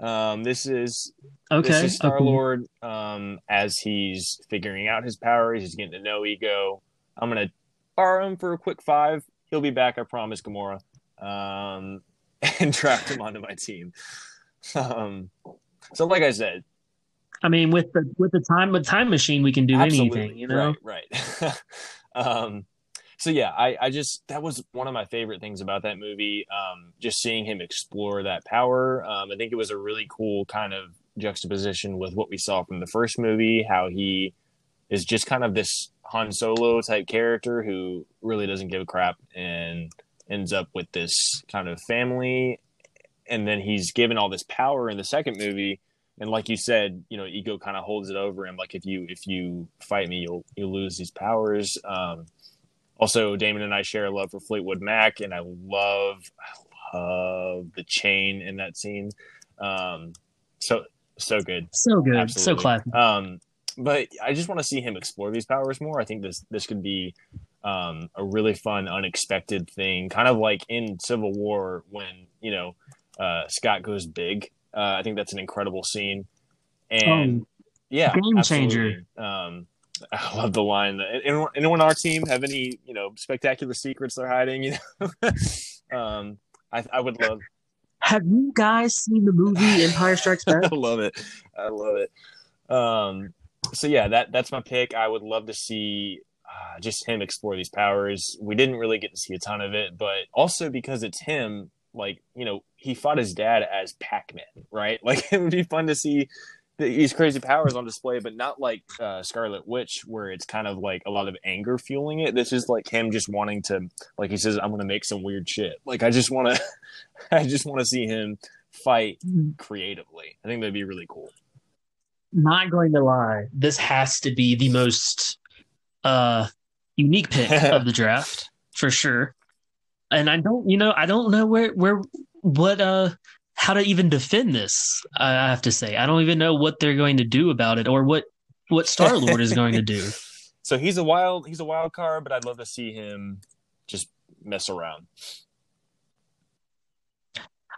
Speaker 1: um, this is
Speaker 2: okay
Speaker 1: this is Star
Speaker 2: okay.
Speaker 1: Lord um, as he's figuring out his powers. He's getting to know Ego. I'm gonna borrow him for a quick five. He'll be back, I promise, Gamora, um, and draft him onto my team. Um, so, like I said,
Speaker 2: i mean with the with the time with time machine we can do anything you know
Speaker 1: right, right. um, so yeah, I, I just that was one of my favorite things about that movie. Um, just seeing him explore that power. Um, I think it was a really cool kind of juxtaposition with what we saw from the first movie. How he is just kind of this Han Solo type character who really doesn't give a crap and ends up with this kind of family. And then he's given all this power in the second movie. And like you said, you know, ego kind of holds it over him. Like if you if you fight me, you'll you'll lose these powers. Um, also, Damon and I share a love for Fleetwood Mac, and I love I love the chain in that scene. Um, so so good.
Speaker 2: so good so
Speaker 1: Absolutely.
Speaker 2: classic
Speaker 1: Um, but I just want to see him explore these powers more. I think this this could be um, a really fun, unexpected thing, kind of like in Civil War when you know uh, Scott goes big. Uh, I think that's an incredible scene, and yeah,
Speaker 2: Oh, game changer.
Speaker 1: Um, I love the line. that- Anyone, anyone on our team have any you know spectacular secrets they're hiding? You know, um, I, I would love.
Speaker 2: have you guys seen the movie empire strikes back
Speaker 1: I love it. I love it. Um, so yeah, that that's my pick. I would love to see uh, just him explore these powers. We didn't really get to see a ton of it, but also because it's him, like you know, he fought his dad as Pac-Man, right? Like it would be fun to see these crazy powers on display, but not like uh, Scarlet Witch, where it's kind of like a lot of anger fueling it. This is like him just wanting to, like he says, I'm going to make some weird shit. Like I just want to, I just want to see him fight creatively. I think that'd be really cool.
Speaker 2: not going to lie, this has to be the most uh unique pick of the draft for sure. And I don't, you know, I don't know where where what uh how to even defend this. I have to say, I don't even know what they're going to do about it or what what Star Lord is going to do.
Speaker 1: So he's a wild, he's a wild card, but I'd love to see him just mess around.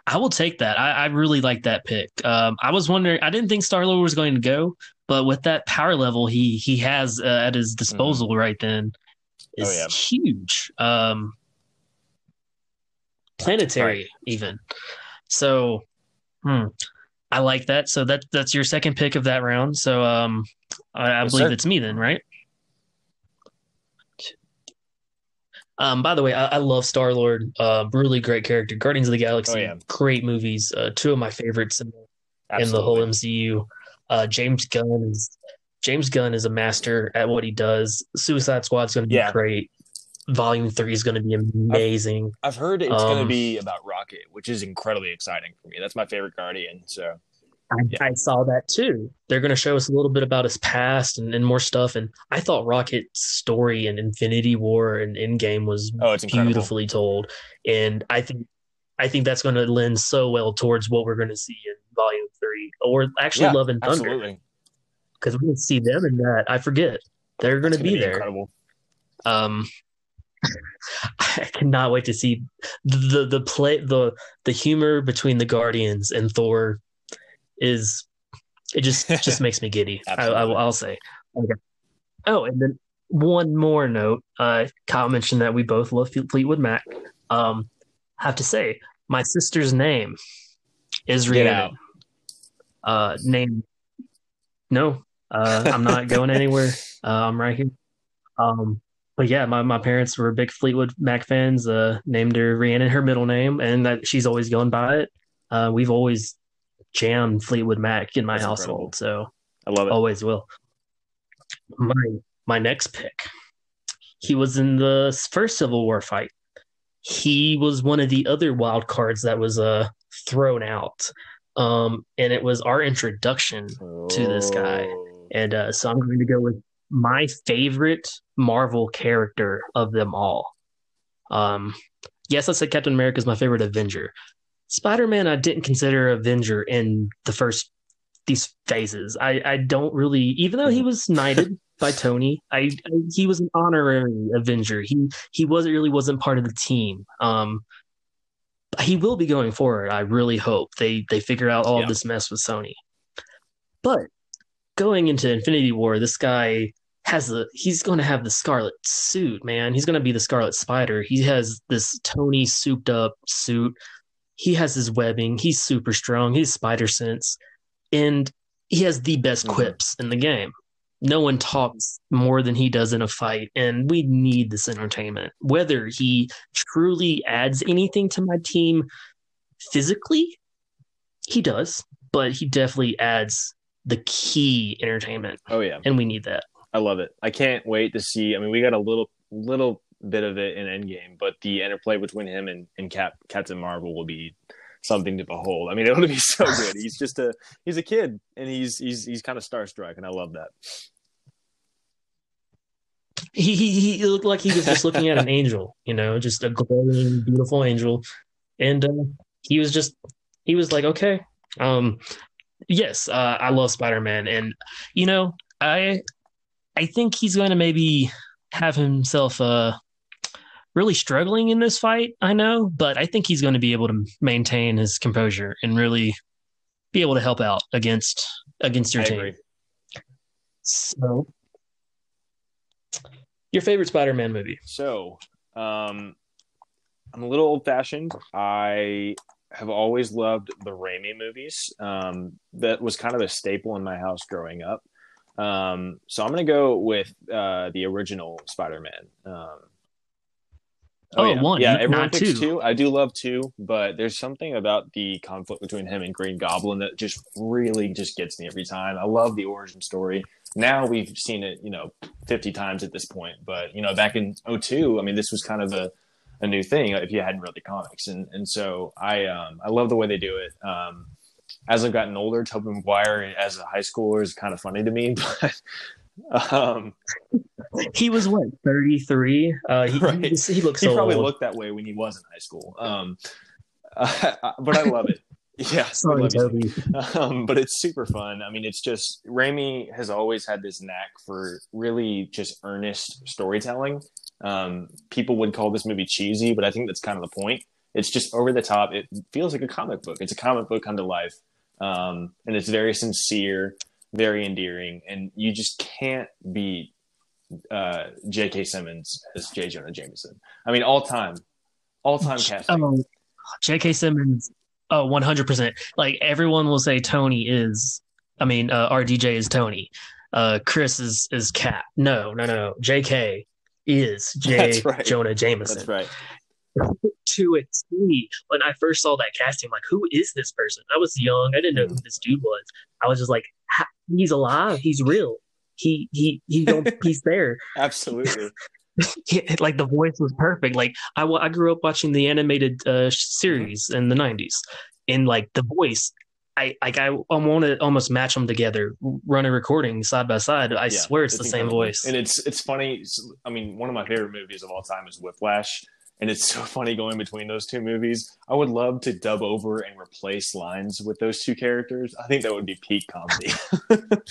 Speaker 2: I will take that. I, I really like that pick. Um, I was wondering. I didn't think Star Lord was going to go, but with that power level he he has uh, at his disposal right then is
Speaker 1: Oh, yeah.
Speaker 2: huge. Um, planetary even. So, hmm, I like that. So that that's your second pick of that round. So um, I, I
Speaker 1: Yes,
Speaker 2: believe
Speaker 1: sir.
Speaker 2: it's me then, right? Um, by the way, I, I love Star Lord. Uh, really great character. Guardians of the Galaxy,
Speaker 1: Oh, yeah.
Speaker 2: great movies. Uh, two of my favorites in, in the whole MCU. Uh, James Gunn is James Gunn is a master at what he does. Suicide Squad's going to be
Speaker 1: Yeah.
Speaker 2: great. Volume three is going to be amazing.
Speaker 1: I've heard it's going to
Speaker 2: Um,
Speaker 1: be about Rocket, which is incredibly exciting for me. That's my favorite Guardian. So
Speaker 2: I,
Speaker 1: Yeah.
Speaker 2: I saw that too. They're going to show us a little bit about his past and, and more stuff. And I thought Rocket's story in Infinity War and Endgame was
Speaker 1: oh, it's incredible.
Speaker 2: beautifully told. And I think I think that's going to lend so well towards what we're going to see in Volume Three, or actually
Speaker 1: Yeah,
Speaker 2: Love and Thunder, because we're going to see them in that. I forget they're going to be there.
Speaker 1: Incredible.
Speaker 2: Um, I cannot wait to see the the play the the humor between the Guardians and Thor is it just just makes me giddy. I, I will I'll say. Okay. Oh, and then one more note. Uh, Kyle mentioned that we both love Fleetwood Mac. Um, have to say, my sister's name is
Speaker 1: out.
Speaker 2: Uh, name. No, uh, I'm not going anywhere. Uh, I'm right here. Um, but yeah, my, my parents were big Fleetwood Mac fans. Uh, named her Rhiannon, her middle name, and that she's always going by it. Uh, we've always jammed Fleetwood Mac in my
Speaker 1: That's
Speaker 2: household,
Speaker 1: incredible.
Speaker 2: so
Speaker 1: I love it.
Speaker 2: always will. My my next pick, he was in the first Civil War fight. He was one of the other wild cards that was uh thrown out, um, and it was our introduction to this guy.
Speaker 1: Oh.
Speaker 2: and uh, so I'm going to go with my favorite Marvel character of them all. Um, yes, I said Captain America is my favorite Avenger. Spider Man, I didn't consider Avenger in the first these phases. I, I don't really, even though he was knighted by Tony, I, I he was an honorary Avenger. He he wasn't really wasn't part of the team. Um, he will be going forward. I really hope they they figure out all
Speaker 1: Yeah.
Speaker 2: this mess with Sony. But going into Infinity War, this guy has the he's going to have the Scarlet suit, man. He's going to be the Scarlet Spider. He has this Tony souped up suit. He has his webbing. He's super strong. He's spider sense, and he has the best
Speaker 1: Mhm.
Speaker 2: quips in the game. No one talks more than he does in a fight, and we need this entertainment. Whether he truly adds anything to my team physically, he does, but he definitely adds the key entertainment,
Speaker 1: Oh yeah,
Speaker 2: and we need that.
Speaker 1: I love it. I can't wait to see. I mean, we got a little little bit of it in Endgame, but the interplay between him and, and Cap Captain Marvel will be something to behold. I mean, it'll be so good. He's just a he's a kid, and he's he's he's kind of starstruck, and I love that.
Speaker 2: He, he he looked like he was just looking at an angel, you know, just a glowing, beautiful angel, and uh, he was just he was like, okay, um, yes, uh, I love Spider Man, and you know, I I think he's going to maybe have himself uh really struggling in this fight. I know, but I think he's going to be able to maintain his composure and really be able to help out against against your
Speaker 1: I
Speaker 2: team.
Speaker 1: agree.
Speaker 2: So, your favorite Spider-Man movie?
Speaker 1: So, um, I'm a little old fashioned. I have always loved the Raimi movies. Um, that was kind of a staple in my house growing up. Um, so I'm gonna go with uh, the original Spider-Man. Um,
Speaker 2: Oh,
Speaker 1: yeah.
Speaker 2: one,
Speaker 1: Yeah,
Speaker 2: not
Speaker 1: everyone picks
Speaker 2: two.
Speaker 1: two. I do love two, but there's something about the conflict between him and Green Goblin that just really just gets me every time. I love the origin story. Now we've seen it, you know, 50 times at this point, but you know, back in 02, I mean, this was kind of a, a new thing if you hadn't read the comics. And, and so I, um, I love the way they do it. Um, as I've gotten older, Tobey Maguire as a high schooler is kind of funny to me, but, um,
Speaker 2: He was what thirty three. Uh, he,
Speaker 1: Right.
Speaker 2: he, he looks
Speaker 1: he
Speaker 2: so
Speaker 1: probably
Speaker 2: old.
Speaker 1: looked that way when he was in high school. Um, but I love it. Yeah, I
Speaker 2: Sorry. Tobey.
Speaker 1: um, but it's super fun. I mean, it's just Raimi has always had this knack for really just earnest storytelling. Um, people would call this movie cheesy, but I think that's kind of the point. It's just over the top. It feels like a comic book. It's a comic book come to life, um, and it's very sincere, very endearing, and you just can't beat uh, J.K. Simmons as J. Jonah Jameson. I mean, all time, all time casting.
Speaker 2: Um, J.K. Simmons. Oh, one hundred percent. Like everyone will say, Tony is. I mean, uh, RDJ is Tony. Uh, Chris is is Cap. No, no, no. J.K. is J.
Speaker 1: Right.
Speaker 2: Jonah Jameson.
Speaker 1: That's right.
Speaker 2: to a T. When I first saw that casting, like, who is this person? I was young. I didn't know who this dude was. I was just like, he's alive. He's real. He he he don't, he's there.
Speaker 1: Absolutely.
Speaker 2: He- like the voice was perfect. Like I I grew up watching the animated uh, series in the '90s, and like the voice. I like I, I want to almost match them together, run a recording side by side. I
Speaker 1: Yeah,
Speaker 2: swear it's, the same voice.
Speaker 1: And it's it's funny. I mean, one of my favorite movies of all time is Whiplash, and it's so funny going between those two movies. I would love to dub over and replace lines with those two characters. I think that would be peak comedy.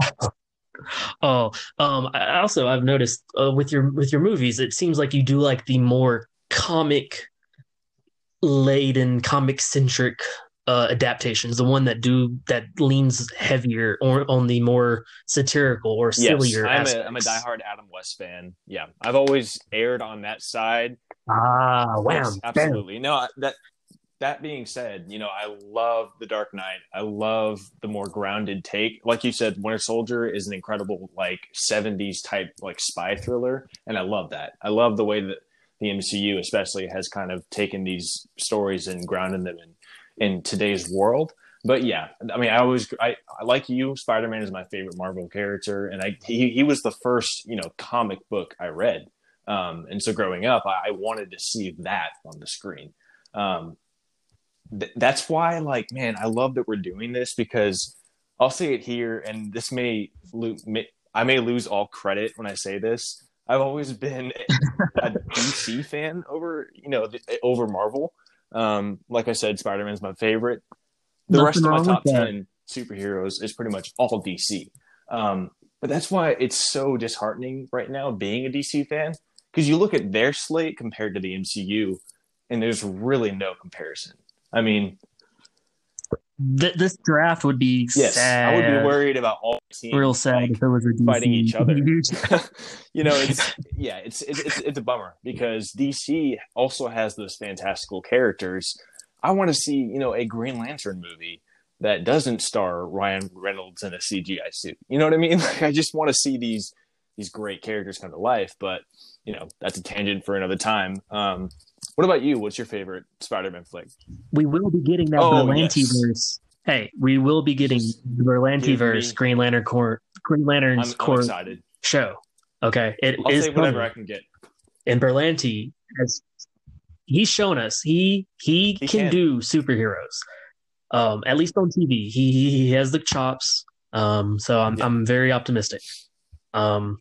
Speaker 2: Oh, um, I also I've noticed uh, with your with your movies, it seems like you do like the more comic laden, comic centric uh, adaptations, the one that do that leans heavier or on the more satirical or
Speaker 1: yes,
Speaker 2: sillier.
Speaker 1: I'm a. I'm a diehard Adam West fan. Yeah, I've always erred on that side.
Speaker 2: Ah, wow,
Speaker 1: Yes, absolutely. No, that that being said, you know, I love The Dark Knight. I love the more grounded take. Like you said, Winter Soldier is an incredible like 70s type like spy thriller, and I love that. I love the way that the MCU especially has kind of taken these stories and grounded them in in today's world. But yeah, I mean, I always I, I like you. Spider Man is my favorite Marvel character, and I he he was the first you know comic book I read. Um, and so growing up, I, I wanted to see that on the screen. Um, th- that's why, like, man, I love that we're doing this because I'll say it here, and this may, lo- may I may lose all credit when I say this. I've always been a DC fan over, you know, over Marvel. Um, like I said, Spider Man's my favorite. The Nothing rest of my top ten superheroes is pretty much all DC. Um, but that's why it's so disheartening right now being a DC fan because you look at their slate compared to the MCU, and there's really no comparison. I mean,
Speaker 2: Th- this draft would be yes, sad.
Speaker 1: I would be worried about all
Speaker 2: teams real sad like, if it was
Speaker 1: fighting each other. you know, it's yeah, it's, it's it's it's a bummer because DC also has those fantastical characters. I want to see you know a Green Lantern movie that doesn't star Ryan Reynolds in a CGI suit. You know what I mean? Like I just want to see these these great characters come to life. But you know, that's a tangent for another time. Um, what about you? What's your favorite Spider-Man flick?
Speaker 2: We will be getting that oh, Berlanti verse. Hey, we will be getting the Berlanti verse Green Lantern Corps Green Lantern's Corps show. Okay, it
Speaker 1: I'll
Speaker 2: is
Speaker 1: whatever I can get.
Speaker 2: And Berlanti has he's shown us he he, he can, can, do superheroes. Um, at least on TV, he he has the chops. Um, so I'm yeah. I'm very optimistic. Um,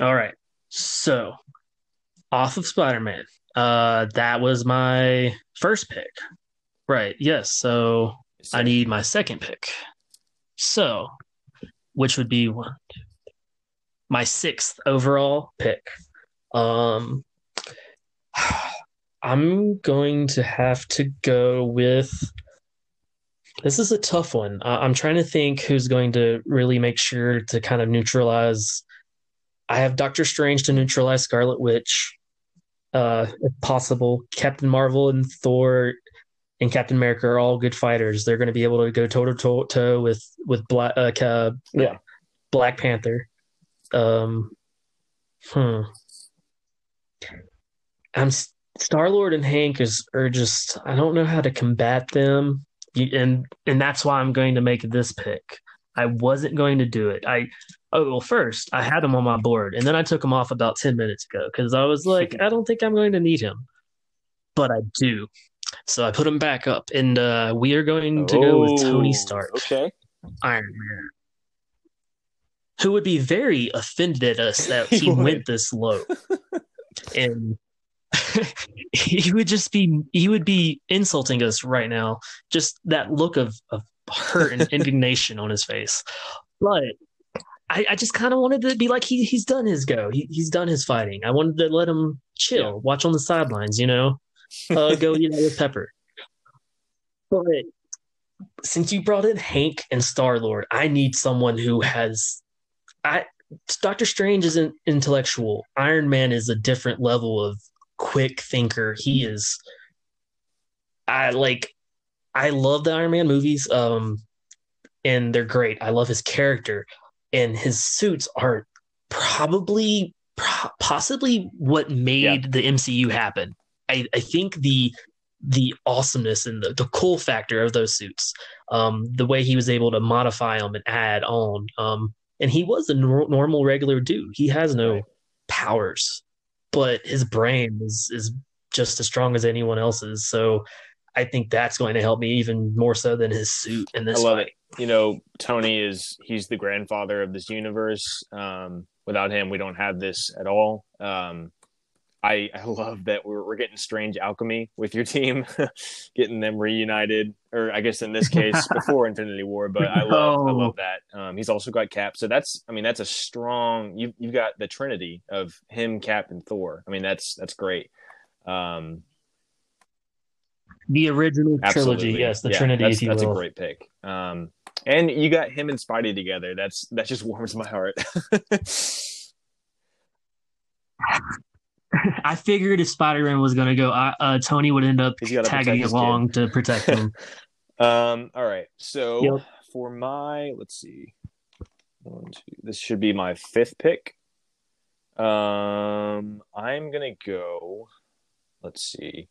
Speaker 2: all right, so off of Spider Man, uh, that was my first pick. Right. Yes. So I need my second pick. So, which would be one, my sixth overall pick. Um, I'm going to have to go with. This is a tough one. Uh, I'm trying to think who's going to really make sure to kind of neutralize. I have Doctor Strange to neutralize Scarlet Witch uh, if possible. Captain Marvel and Thor and Captain America are all good fighters. They're going to be able to go toe to toe with with Black uh, yeah Black Panther. Um, hmm. I'm Star Lord and Hank is are just I don't know how to combat them, and and that's why I'm going to make this pick. I wasn't going to do it. I oh well, first I had him on my board, and then I took him off about ten minutes ago because I was like, I don't think I'm going to need him, but I do. So I put him back up, and uh, we are going to oh, go with Tony oh, Stark.
Speaker 1: Okay,
Speaker 2: Iron Man. Who would be very offended at us that he, he went this low, and he would just be he would be insulting us right now. Just that look of, of hurt and indignation on his face. But I, I just kind of wanted to be like he he's done his go. He, he's done his fighting. I wanted to let him chill, yeah. watch on the sidelines, you know, uh, go you know with Pepper. But since you brought in Hank and Star Lord, I need someone who has. I Doctor Strange isn't intellectual. Iron Man is a different level of quick thinker. He is. I like I love the Iron Man movies, um, and they're great. I love his character, and his suits are probably, pro- possibly what made yeah. the MCU happen. I, I think the the awesomeness and the, the cool factor of those suits, um, the way he was able to modify them and add on, um, and he was a nor- normal regular dude. He has no powers, but his brain is is just as strong as anyone else's. So I think that's going to help me even more so than his suit in this. I love fight.
Speaker 1: it. You know, Tony is he's the grandfather of this universe. Um, without him, we don't have this at all. Um, I, I love that we're, we're getting strange alchemy with your team, getting them reunited, or I guess in this case before Infinity War. But I love I love that. Um, he's also got Cap, so that's I mean that's a strong. You you've got the Trinity of him, Cap, and Thor. I mean that's that's great. Um,
Speaker 2: the original Absolutely. trilogy, yes, the yeah, Trinity.
Speaker 1: That's, that's a great pick. Um, and you got him and Spidey together. That's that just warms my heart.
Speaker 2: I figured if Spider Man was going to go, uh, uh, Tony would end up tagging along to protect him.
Speaker 1: Um, all right. So
Speaker 2: Yep.
Speaker 1: for my, let's see, one, two. This should be my fifth pick. Um, I'm gonna go. Let's see.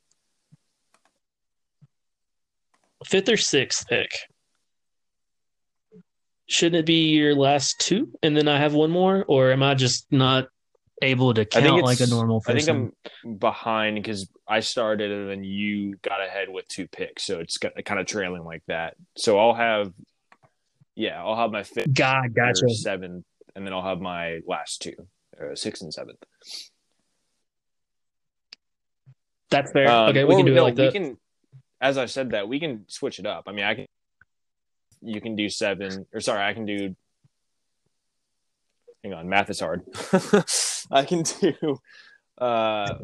Speaker 2: Fifth or sixth pick? Shouldn't it be your last two, and then I have one more, or am I just not able to count like a normal
Speaker 1: I think I'm behind because I started and then you got ahead with two picks, so it's got, kind of trailing like that. So I'll have, yeah, I'll have my fifth
Speaker 2: God, gotcha.
Speaker 1: seventh, and then I'll have my last two, uh, sixth and seventh.
Speaker 2: That's fair.
Speaker 1: Um,
Speaker 2: okay, we can do
Speaker 1: no,
Speaker 2: it like that.
Speaker 1: can, as I said that, we can switch it up. I mean, I can. You can do seven, or sorry, I can do. Hang on, math is hard. I can do uh,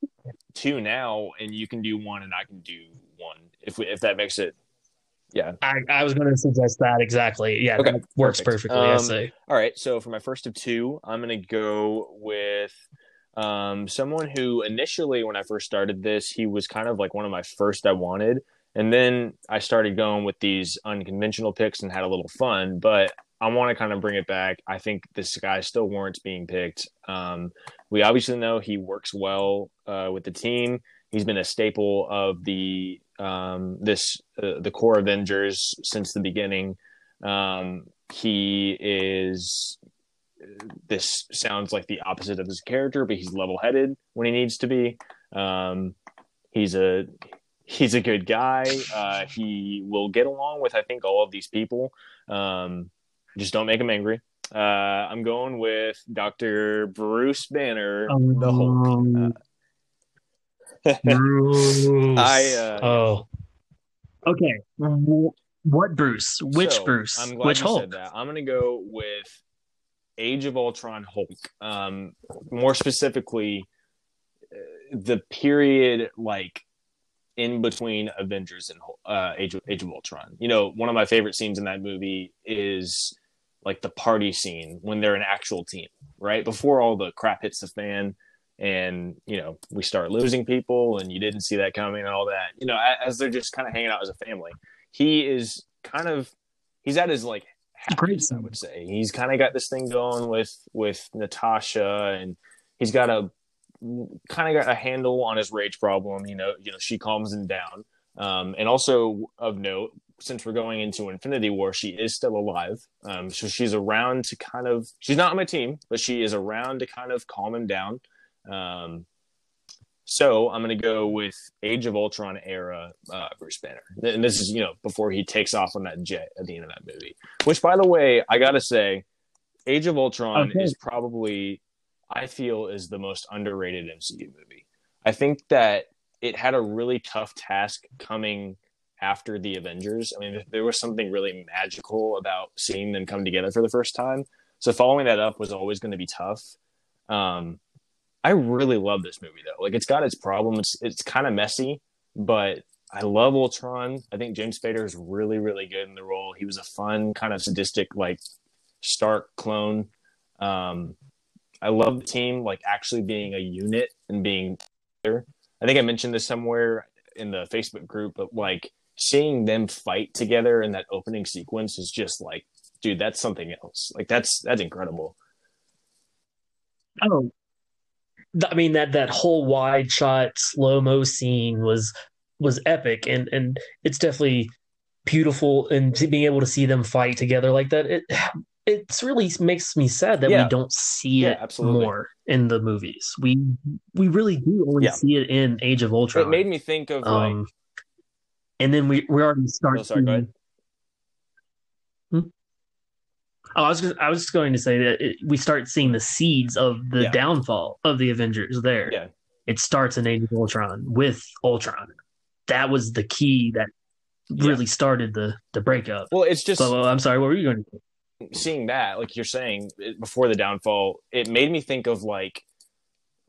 Speaker 1: two now, and you can do one, and I can do one. If we, if that makes it, yeah.
Speaker 2: I, I was going to suggest that exactly. Yeah,
Speaker 1: Okay,
Speaker 2: that works
Speaker 1: perfect.
Speaker 2: perfectly. I
Speaker 1: Um,
Speaker 2: say.
Speaker 1: All right, so for my first of two, I'm gonna go with um, someone who initially, when I first started this, he was kind of like one of my first I wanted, and then I started going with these unconventional picks and had a little fun. But I want to kind of bring it back. I think this guy still warrants being picked. Um, we obviously know he works well uh, with the team. He's been a staple of the um, this uh, the core Avengers since the beginning. Um, he is this sounds like the opposite of his character, but he's level headed when he needs to be. Um, he's a he's a good guy. Uh, he will get along with I think all of these people. Um, just don't make him angry. Uh, I'm going with Doctor Bruce Banner, the Hulk.
Speaker 2: Um, Bruce.
Speaker 1: I, uh,
Speaker 2: oh. Okay. What Bruce? Which
Speaker 1: So,
Speaker 2: Bruce?
Speaker 1: I'm glad
Speaker 2: Which Hulk?
Speaker 1: said that. I'm going to go with Age of Ultron Hulk. Um, more specifically, uh, the period like in between Avengers and uh, Age of, Age of Ultron. You know, one of my favorite scenes in that movie is like the party scene when they're an actual team, right before all the crap hits the fan. And you know we start losing people, and you didn't see that coming, and all that. You know, as they're just kind of hanging out as a family he is kind of he's at his like
Speaker 2: Great
Speaker 1: I would say. He's kind of got this thing going with with Natasha, and he's got a kind of got a handle on his rage problem. You know, you know, she calms him down. Um, and also of note, since we're going into Infinity War, she is still alive. Um, so she's around to kind of she's not on my team, but she is around to kind of calm him down. Um, so I'm going to go with Age of Ultron era uh, Bruce Banner, and this is you know before he takes off on that jet at the end of that movie. Which, by the way, I got to say, Age of Ultron
Speaker 2: Okay.
Speaker 1: is probably I feel is the most underrated MCU movie. I think that it had a really tough task coming after the Avengers. I mean, there was something really magical about seeing them come together for the first time. So following that up was always going to be tough. Um, I really love this movie though. Like it's got its problems. It's it's kind of messy, but I love Ultron. I think James Spader is really, really good in the role. He was a fun, kind of sadistic, like Stark clone. Um, I love the team, like actually being a unit and being there. I think I mentioned this somewhere in the Facebook group, but like seeing them fight together in that opening sequence is just like, dude, that's something else. Like that's that's incredible.
Speaker 2: Oh, I mean that that whole wide shot slow mo scene was was epic, and and it's definitely beautiful, and to being able to see them fight together like that, it it's really makes me sad that
Speaker 1: Yeah.
Speaker 2: we don't see
Speaker 1: Yeah,
Speaker 2: it
Speaker 1: absolutely.
Speaker 2: more in the movies. We we really do only
Speaker 1: Yeah.
Speaker 2: see it in Age of Ultron.
Speaker 1: It made me think of like
Speaker 2: um, and then we we already start.
Speaker 1: Oh, sorry, go ahead.
Speaker 2: seeing- Oh, I was just, I was just going to say that it, we start seeing the seeds of the
Speaker 1: Yeah.
Speaker 2: downfall of the Avengers. There,
Speaker 1: Yeah.
Speaker 2: it starts in Age of Ultron with Ultron. That was the key that
Speaker 1: Yeah.
Speaker 2: really started the the breakup.
Speaker 1: well, it's just
Speaker 2: So uh, I'm sorry, what were you going to
Speaker 1: seeing that, like you're saying before the downfall, it made me think of like,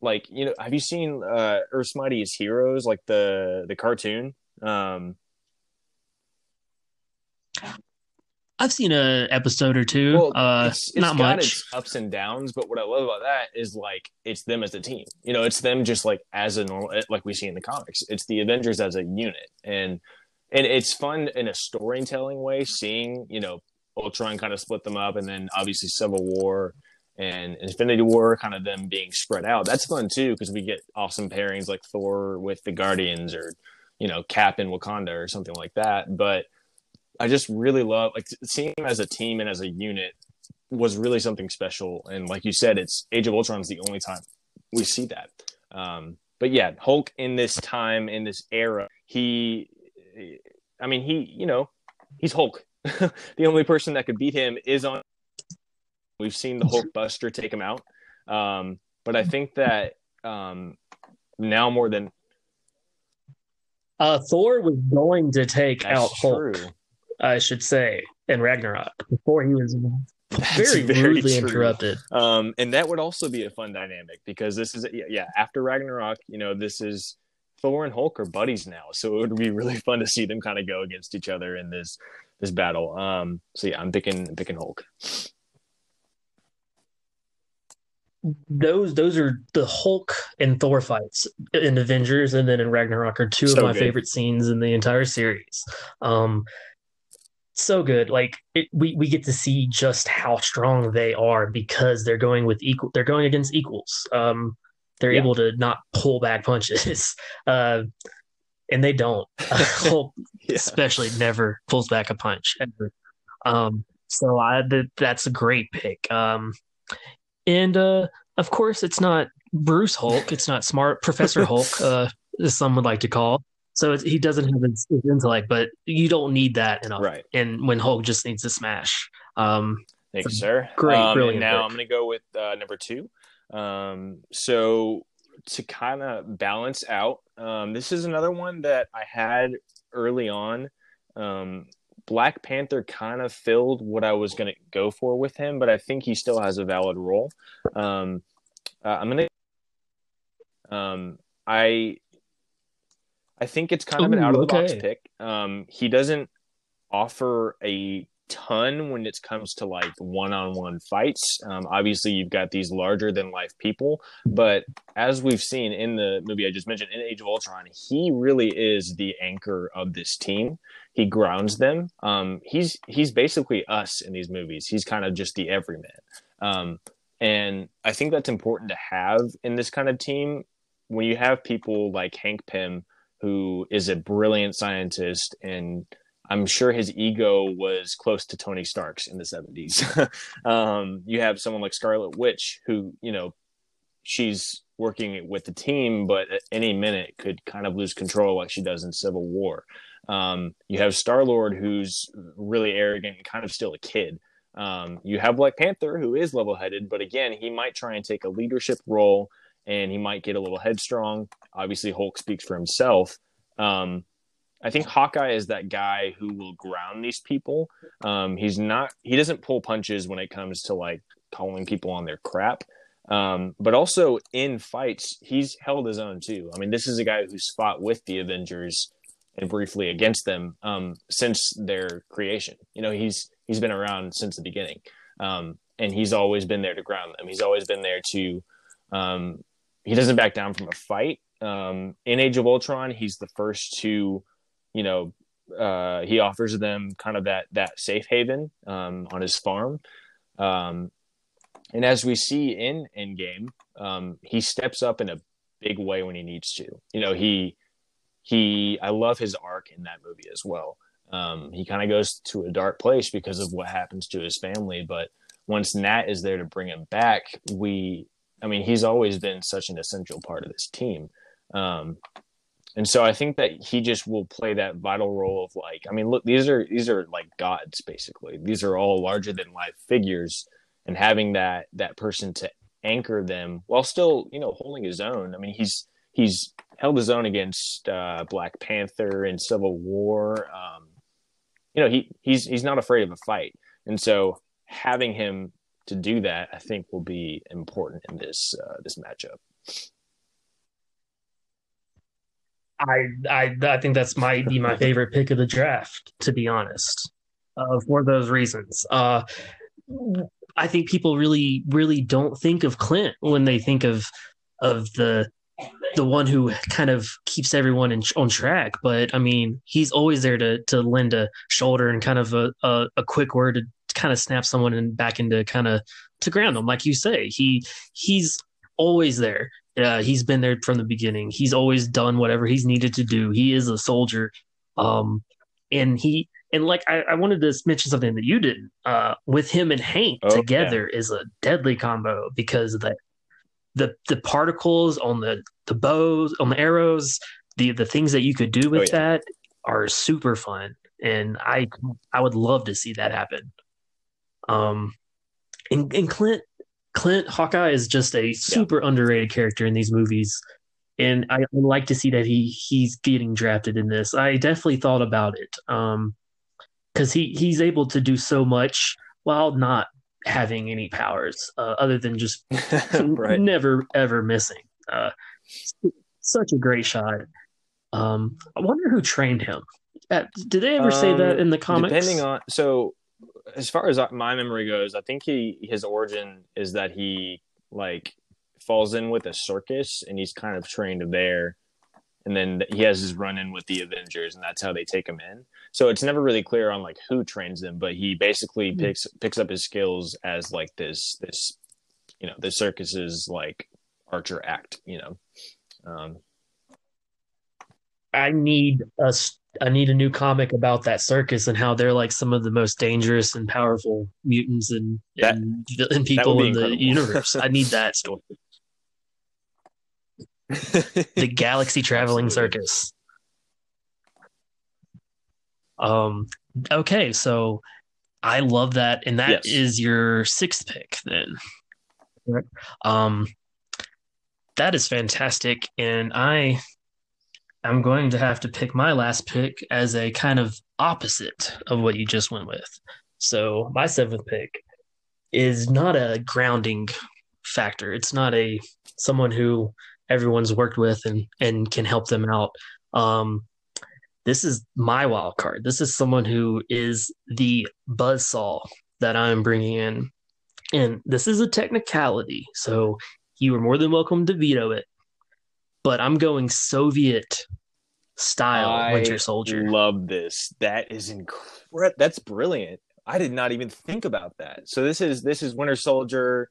Speaker 1: like you know, have you seen uh, Earth's Mightiest Heroes, like the the cartoon? Um,
Speaker 2: I've seen a episode or two.
Speaker 1: Well,
Speaker 2: uh,
Speaker 1: it's, it's
Speaker 2: not much.
Speaker 1: its ups and downs, but what I love about that is like it's them as a team. You know, it's them just like as a normal, like we see in the comics. It's the Avengers as a unit, and and it's fun in a storytelling way, seeing you know Ultron kind of split them up, and then obviously Civil War and Infinity War, kind of them being spread out. That's fun too because we get awesome pairings like Thor with the Guardians, or you know Cap in Wakanda, or something like that. But I just really love like seeing them as a team and as a unit was really something special. And like you said, it's Age of Ultron is the only time we see that. Um, but yeah, Hulk in this time in this era, he, I mean, he, you know, he's Hulk. the only person that could beat him is on. We've seen the Hulk Buster take him out, um, but I think that um, now more than
Speaker 2: Uh, Thor was going to take
Speaker 1: that's
Speaker 2: out Hulk,
Speaker 1: true.
Speaker 2: I should say, in Ragnarok before he was
Speaker 1: That's
Speaker 2: very,
Speaker 1: very
Speaker 2: rudely
Speaker 1: true.
Speaker 2: interrupted.
Speaker 1: Um, and that would also be a fun dynamic because this is yeah, yeah after Ragnarok, you know, this is Thor and Hulk are buddies now, so it would be really fun to see them kind of go against each other in this this battle. Um, so yeah, I'm picking picking Hulk.
Speaker 2: Those those are the Hulk and Thor fights in Avengers, and then in Ragnarok are two
Speaker 1: So
Speaker 2: of my
Speaker 1: good.
Speaker 2: favorite scenes in the entire series. Um, so good. Like it, we we get to see just how strong they are because they're going with equal. They're going against equals. Um, they're
Speaker 1: Yeah.
Speaker 2: able to not pull back punches. Uh, and they don't. Hulk
Speaker 1: Yeah.
Speaker 2: especially never pulls back a punch ever. Um, so I th- that's a great pick. Um, and uh, of course, it's not Bruce Hulk. It's not smart Professor Hulk, uh, as some would like to call. So it's, he doesn't have his, his intellect, but you don't need that enough.
Speaker 1: Right.
Speaker 2: And when Hulk just needs to smash, um,
Speaker 1: Thank you, sir.
Speaker 2: Great,
Speaker 1: Um,
Speaker 2: brilliant
Speaker 1: now
Speaker 2: pick.
Speaker 1: I'm going to go with uh, number two. Um, so to kind of balance out, um, this is another one that I had early on. Um, Black Panther kind of filled what I was going to go for with him, but I think he still has a valid role. Um, uh, I'm going to. Um, I. I think it's kind of an out of the box
Speaker 2: okay.
Speaker 1: pick. Um, he doesn't offer a ton when it comes to like one-on-one fights. Um, obviously, you've got these larger than life people, but as we've seen in the movie I just mentioned, in Age of Ultron, he really is the anchor of this team. He grounds them. Um, he's he's basically us in these movies. He's kind of just the everyman, um, and I think that's important to have in this kind of team. When you have people like Hank Pym, who is a brilliant scientist and I'm sure his ego was close to Tony Stark's in the 70s. um, you have someone like Scarlet Witch, who, you know, she's working with the team, but at any minute could kind of lose control like she does in Civil War. Um, you have Star Lord, who's really arrogant and kind of still a kid. Um, you have Black Panther, who is level headed, but again, he might try and take a leadership role and he might get a little headstrong. Obviously, Hulk speaks for himself. Um, I think Hawkeye is that guy who will ground these people. Um, he's not. He doesn't pull punches when it comes to like calling people on their crap. Um, but also in fights, he's held his own too. I mean, this is a guy who's fought with the Avengers and briefly against them um, since their creation. You know, he's he's been around since the beginning, um, and he's always been there to ground them. He's always been there to. Um, he doesn't back down from a fight. Um, in Age of Ultron, he's the first to you know, uh, he offers them kind of that that safe haven um, on his farm. Um, and as we see in Endgame, um, he steps up in a big way when he needs to. You know, he he I love his arc in that movie as well. Um, he kind of goes to a dark place because of what happens to his family, but once Nat is there to bring him back, we I mean, he's always been such an essential part of this team. Um, and so I think that he just will play that vital role of like, I mean, look, these are these are like gods basically. These are all larger than life figures, and having that that person to anchor them while still, you know, holding his own. I mean, he's he's held his own against uh, Black Panther and Civil War. Um, you know, he he's he's not afraid of a fight, and so having him to do that, I think, will be important in this uh, this matchup.
Speaker 2: I I I think that's might be my favorite pick of the draft, to be honest. uh, for those reasons. Uh, I think people really, really don't think of Clint when they think of of the the one who kind of keeps everyone in, on track. But I mean, he's always there to to lend a shoulder and kind of a a, a quick word kind of snap someone and back into kind of to ground them, like you say. He he's always there. Uh, he's been there from the beginning. He's always done whatever he's needed to do. He is a soldier, um, and he and like I, I, wanted to mention something that you didn't. Uh, with him and Hank oh, together is a deadly combo because the the the particles on the the bows on the arrows, the the things that you could do with oh, yeah. that are super fun, and I I would love to see that happen. Um, and, and Clint Clint Hawkeye is just a super yeah. underrated character in these movies and I like to see that he he's getting drafted in this. I definitely thought about it. Um, because he he's able to do so much while not having any powers uh, other than just right. never ever missing. Uh, such a great shot. Um, I wonder who trained him. Uh, did they ever um, say that um, in the comics?
Speaker 1: Depending on so, as far as my memory goes, I think he his origin is that he like falls in with a circus and he's kind of trained there and then he has his run in with the Avengers, and that's how they take him in. So it's never really clear on like who trains him, but he basically mm-hmm. picks picks up his skills as like this this you know the circus's like archer act. You know, um,
Speaker 2: I need a I need a new comic about that circus and how they're like some of the most dangerous and powerful mutants and that, and, and people in incredible. the universe. I need that story. the galaxy traveling circus. Um. Okay, so I love that, and that yes. is your sixth pick then. Um, that is fantastic, and I am going to have to pick my last pick as a kind of opposite of what you just went with. So my seventh pick is not a grounding factor. It's not a someone who everyone's worked with and and can help them out. Um, this is my wild card. This is someone who is the buzzsaw that I'm bringing in, and this is a technicality. So you are more than welcome to veto it, but I'm going Soviet style I Winter Soldier.
Speaker 1: Love this. That is incredible. That's brilliant. I did not even think about that. So this is this is Winter Soldier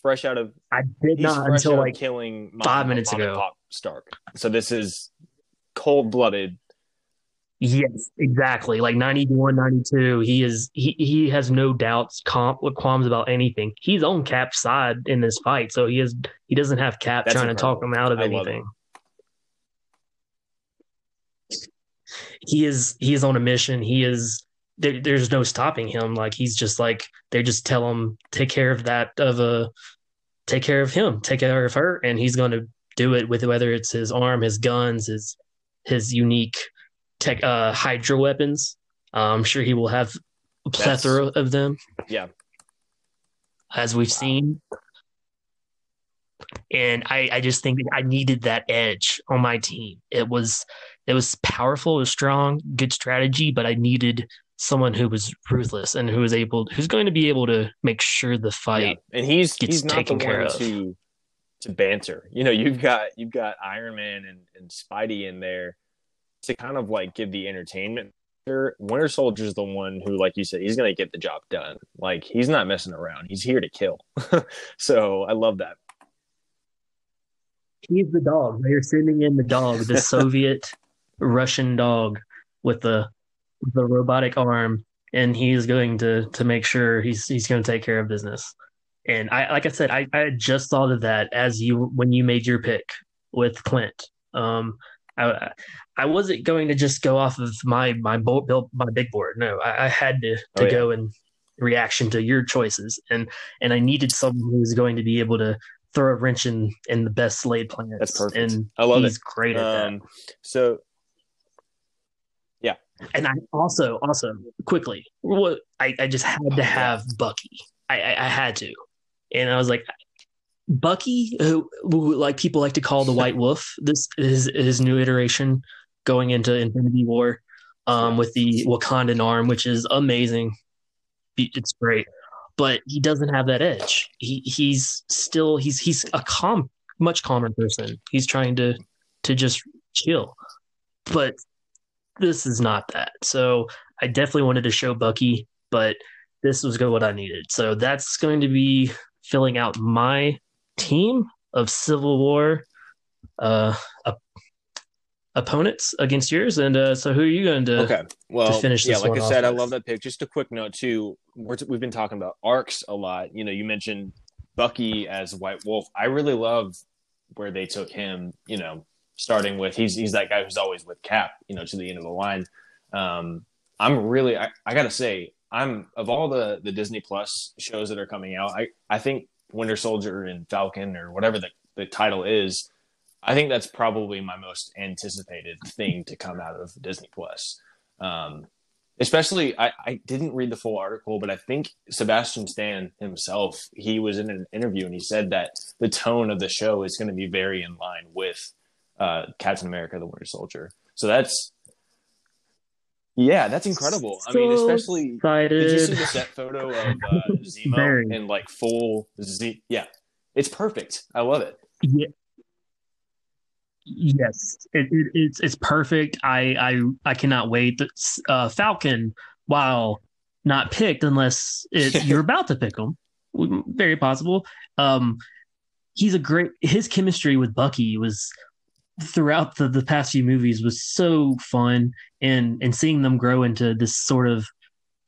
Speaker 1: fresh out of.
Speaker 2: I did not until like
Speaker 1: killing
Speaker 2: five minutes ago. Pop
Speaker 1: Stark. So this is cold blooded.
Speaker 2: Yes, exactly. Like 91, 92, he is he he has no doubts, comp qualms about anything. He's on Cap's side in this fight, so he is he doesn't have Cap That's trying incredible. to talk him out of I anything. He is he is on a mission. He is there, there's no stopping him. Like he's just like they just tell him take care of that of a take care of him, take care of her, and he's going to do it with whether it's his arm, his guns, his his unique tech uh, Hydra weapons. Uh, I'm sure he will have a plethora That's, of them.
Speaker 1: Yeah,
Speaker 2: as we've seen. And I, I just think I needed that edge on my team. It was it was powerful, it was strong, good strategy, but I needed someone who was ruthless and who was able who's going to be able to make sure the fight
Speaker 1: yeah. and he's gets he's not taken care of. to to banter you know you've got you've got iron man and, and spidey in there to kind of like give the entertainment winter soldier's the one who like you said he's going to get the job done. Like he's not messing around. He's here to kill. So i love that.
Speaker 2: He's the dog. They're sending in the dog the soviet russian dog with the the robotic arm, and he's going to to make sure he's he's going to take care of business. And I, like I said, I, I just thought of that as you when you made your pick with Clint. Um, I I wasn't going to just go off of my my my big board. No, I, I had to to oh, yeah. go in reaction to your choices, and and I needed someone who was going to be able to throw a wrench in in the best laid plans.
Speaker 1: That's perfect.
Speaker 2: And
Speaker 1: I love
Speaker 2: he's
Speaker 1: it.
Speaker 2: great at um, that.
Speaker 1: So yeah.
Speaker 2: and I also, also quickly, what I, I just had to have Bucky. I, I, I had to, and I was like, Bucky, who, who, like people like to call the White Wolf. This is his new iteration going into Infinity War. um, with the Wakandan arm, which is amazing. It's great, but he doesn't have that edge. He he's still he's he's a calm, much calmer person. He's trying to to just chill, but this is not that. So I definitely wanted to show Bucky, but this was good what I needed. So that's going to be filling out my team of Civil War uh, opponents against yours. And uh, so, who are you going to?
Speaker 1: Okay, well, to finish yeah, like I said, I love that pick. Just a quick note too. we have been talking about arcs a lot. You know, you mentioned Bucky as White Wolf. I really love where they took him. You know, starting with he's he's that guy who's always with Cap. You know, to the end of the line. Um, I'm really, I, I gotta say, I'm of all the the Disney Plus shows that are coming out. I I think Winter Soldier and Falcon or whatever the the title is I think that's probably my most anticipated thing to come out of Disney Plus. Um, especially, I, I didn't read the full article, but I think Sebastian Stan himself, he was in an interview and he said that the tone of the show is going to be very in line with uh, Captain America: The Winter Soldier. So that's yeah, that's incredible. So I mean, especially excited. did you see the set photo of uh, Zemo in like full Z? Yeah, it's perfect. I love it.
Speaker 2: Yeah, Yes, it, it, it's it's perfect. I I I cannot wait. Uh, Falcon, while not picked unless it, you're about to pick him, very possible. Um, he's a great. His chemistry with Bucky was throughout the, the past few movies was so fun, and and seeing them grow into this sort of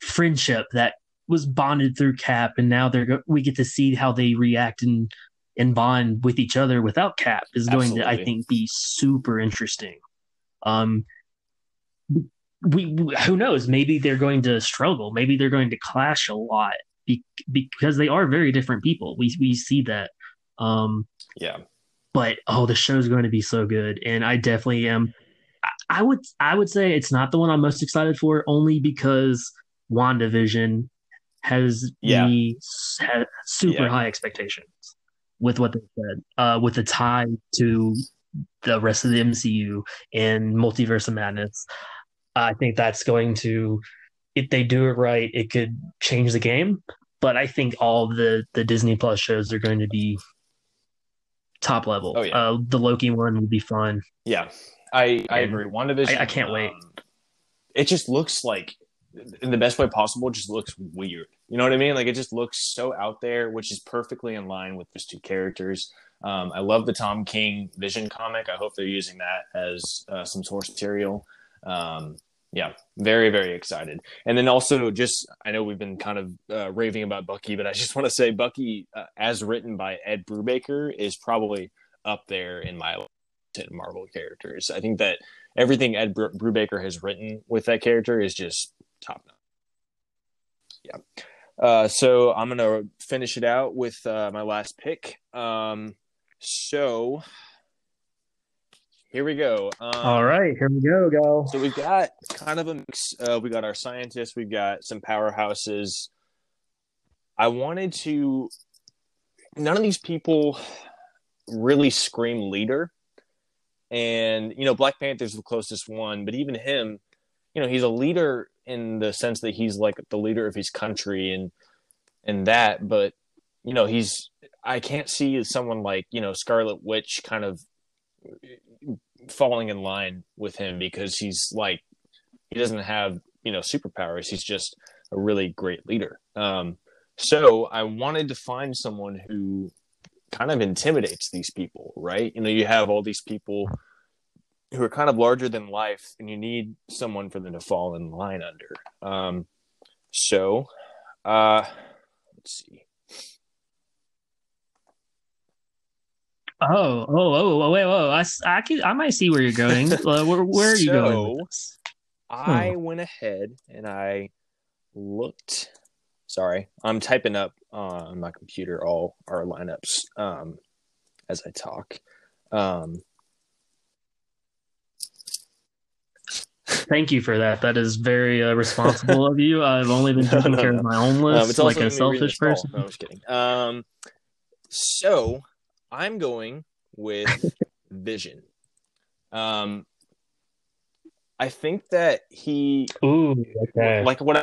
Speaker 2: friendship that was bonded through Cap, and now they're we get to see how they react and and bond with each other without Cap is going Absolutely. to, I think, be super interesting. Um, we, we, who knows? Maybe they're going to struggle. Maybe they're going to clash a lot be, because they are very different people. We we see that. Um,
Speaker 1: yeah.
Speaker 2: But oh, the show's going to be so good, and I definitely am. I, I would I would say it's not the one I'm most excited for, only because WandaVision has yeah. me ha, super yeah. high expectations with what they said, uh, with the tie to the rest of the MCU and Multiverse of Madness. I think that's going to, if they do it right, it could change the game. But I think all the the Disney Plus shows are going to be top level. Oh, yeah. Uh, the Loki one will be fun.
Speaker 1: Yeah, I I agree. WandaVision.
Speaker 2: I, I can't um, wait.
Speaker 1: It just looks like in the best way possible. Just looks weird. You know what I mean? Like it just looks so out there, which is perfectly in line with those two characters. Um, I love the Tom King Vision comic. I hope they're using that as uh, some source material. Um, yeah, very very excited. And then also just I know we've been kind of uh, raving about Bucky, but I just want to say Bucky, uh, as written by Ed Brubaker, is probably up there in my Marvel characters. I think that everything Ed Brubaker has written with that character is just top notch. Yeah. Uh, so I'm gonna finish it out with uh, my last pick. Um, so here we go. Um,
Speaker 2: All right, here we go. Go.
Speaker 1: So we've got kind of a mix. Uh, we got our scientists. We've got some powerhouses. I wanted to. None of these people really scream leader, and you know Black Panther's the closest one, but even him, you know, he's a leader in the sense that he's like the leader of his country and and that but you know he's i can't see someone like you know scarlet witch kind of falling in line with him because he's like he doesn't have you know superpowers. He's just a really great leader. Um so i wanted to find someone who kind of intimidates these people right? You know you have all these people who are kind of larger than life, and you need someone for them to fall in line under. Um, so, uh, let's see.
Speaker 2: Oh, oh, oh, oh, wait, whoa! I, I, can, I might see where you're going. Uh, where, where are you so, going?
Speaker 1: I hmm. went ahead and I looked. Sorry, I'm typing up on my computer all our lineups um, as I talk. Um,
Speaker 2: Thank you for that. That is very uh, responsible of you. I've only been taking no, care no. of my own list um, like a selfish person.
Speaker 1: No, I was kidding. Um, so I'm going with Vision. Um, I think that he
Speaker 2: Ooh, okay.
Speaker 1: like what I-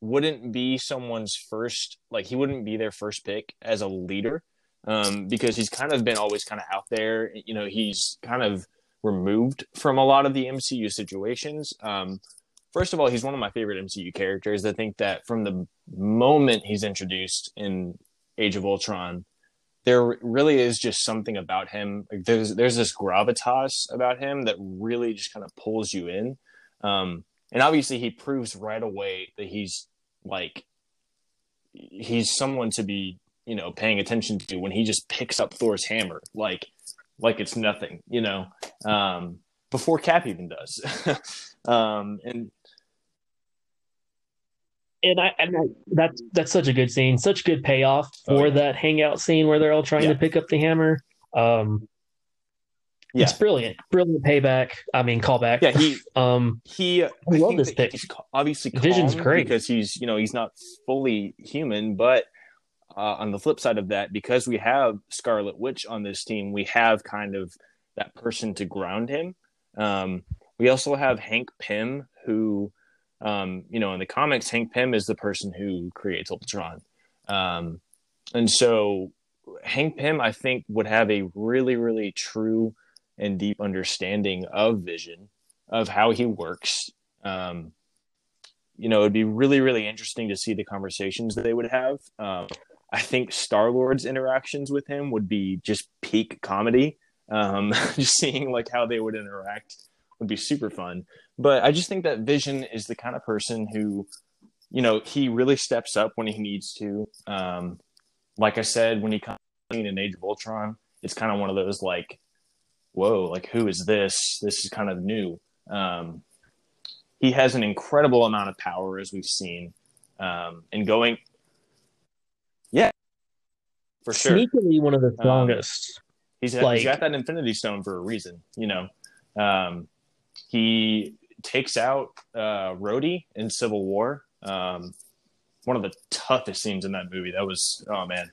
Speaker 1: wouldn't be someone's first like he wouldn't be their first pick as a leader um, because he's kind of been always kind of out there you know he's kind of removed from a lot of the mcu situations. Um, first of all he's one of my favorite mcu characters. I think that from the moment he's introduced in age of ultron there really is just something about him. Like there's there's this gravitas about him that really just kind of pulls you in. Um, and obviously he proves right away that he's like he's someone to be you know paying attention to when he just picks up Thor's hammer. Like like it's nothing you know um, before Cap even does um, and
Speaker 2: and I, and I that's that's such a good scene, such good payoff
Speaker 1: Oh,
Speaker 2: for
Speaker 1: yeah.
Speaker 2: that hangout scene where they're all trying
Speaker 1: Yeah.
Speaker 2: to pick up the hammer. Um,
Speaker 1: yeah
Speaker 2: it's brilliant, brilliant payback. I mean, callback.
Speaker 1: yeah he
Speaker 2: um,
Speaker 1: he I,
Speaker 2: love this pick.
Speaker 1: he's obviously
Speaker 2: Vision's great.
Speaker 1: because he's you know he's not fully human but uh, on the flip side of that because we have Scarlet Witch on this team we have kind of that person to ground him um, we also have Hank Pym who um, you know in the comics Hank Pym is the person who creates Ultron um, and so Hank Pym I think would have a really really true and deep understanding of Vision of how he works. Um, you know, it'd be really, really interesting to see the conversations they would have. I think Star Lord's interactions with him would be just peak comedy. Um, just seeing like how they would interact would be super fun. But I just think that Vision is the kind of person who, you know, he really steps up when he needs to. Um, like I said, when he comes in an Age of Ultron, it's kind of one of those like, whoa, like who is this? This is kind of new. Um, he has an incredible amount of power, as we've seen, um, and going, for sure.
Speaker 2: sneakily one of the strongest.
Speaker 1: He's,
Speaker 2: like-
Speaker 1: he's got that Infinity Stone for a reason, you know. Um, he takes out uh, Rhodey in Civil War. Um, one of the toughest scenes in that movie. That was oh man,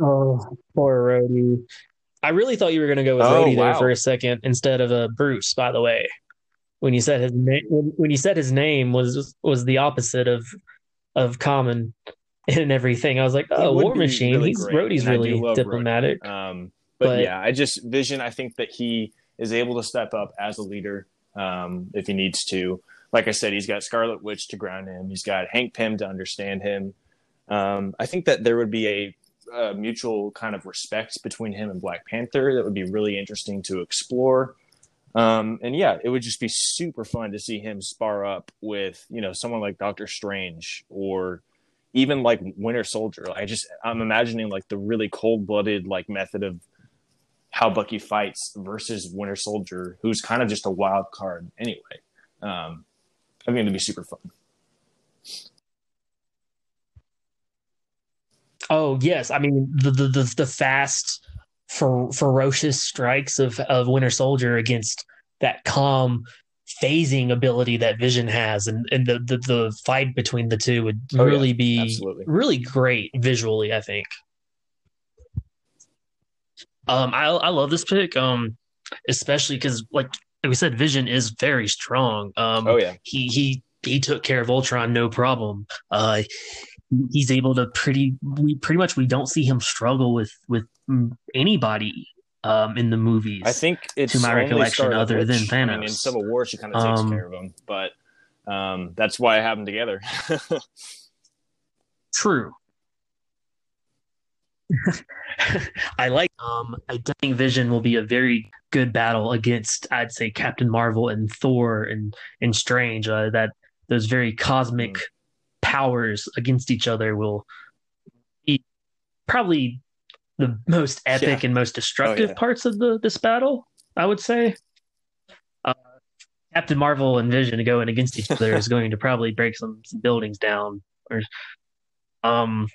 Speaker 2: oh, poor Rhodey. I really thought you were going to go with
Speaker 1: Oh,
Speaker 2: Rhodey there for a second instead of uh, Bruce. By the way, when you said his name, when, when you said his name was was the opposite of of common and everything, I was like, oh, War Machine.
Speaker 1: really
Speaker 2: He's Rhodey's
Speaker 1: and I do
Speaker 2: really
Speaker 1: love Rhodey.
Speaker 2: diplomatic.
Speaker 1: Um, but,
Speaker 2: But-
Speaker 1: yeah, I just Vision. I think that he is able to step up as a leader um, if he needs to. Like I said, he's got Scarlet Witch to ground him. He's got Hank Pym to understand him. Um, I think that there would be a, a mutual kind of respect between him and Black Panther that would be really interesting to explore. Um, and yeah, it would just be super fun to see him spar up with you know someone like Doctor Strange or even like Winter Soldier. I just I'm imagining like the really cold blooded like method of how Bucky fights versus Winter Soldier, who's kind of just a wild card anyway. Um, I think it'd be super fun.
Speaker 2: Oh yes, I mean the the the, the fast, fer- ferocious strikes of of Winter Soldier against that calm phasing ability that Vision has, and and the the, the fight between the two would
Speaker 1: Oh, yeah.
Speaker 2: really be
Speaker 1: Absolutely.
Speaker 2: really great visually. I think. Um, I I love this pick. Um, especially because like like we said, Vision is very strong. Um,
Speaker 1: Oh yeah,
Speaker 2: he he he took care of Ultron no problem. Uh, he's able to pretty we pretty much we don't see him struggle with with mm, anybody um in the movies.
Speaker 1: I think it's
Speaker 2: To my recollection, other
Speaker 1: Witch.
Speaker 2: than
Speaker 1: I mean, in Civil War, she kind of takes
Speaker 2: Um,
Speaker 1: care of him, but um, that's why I have them together.
Speaker 2: True. I like um I think Vision will be a very good battle against I'd say Captain Marvel and Thor and and Strange uh, that those very cosmic
Speaker 1: Mm.
Speaker 2: powers against each other will be probably the most epic
Speaker 1: Yeah.
Speaker 2: and most destructive
Speaker 1: yeah.
Speaker 2: parts of the this battle I would say uh, Captain Marvel and Vision going against each other is going to probably break some, some buildings down or um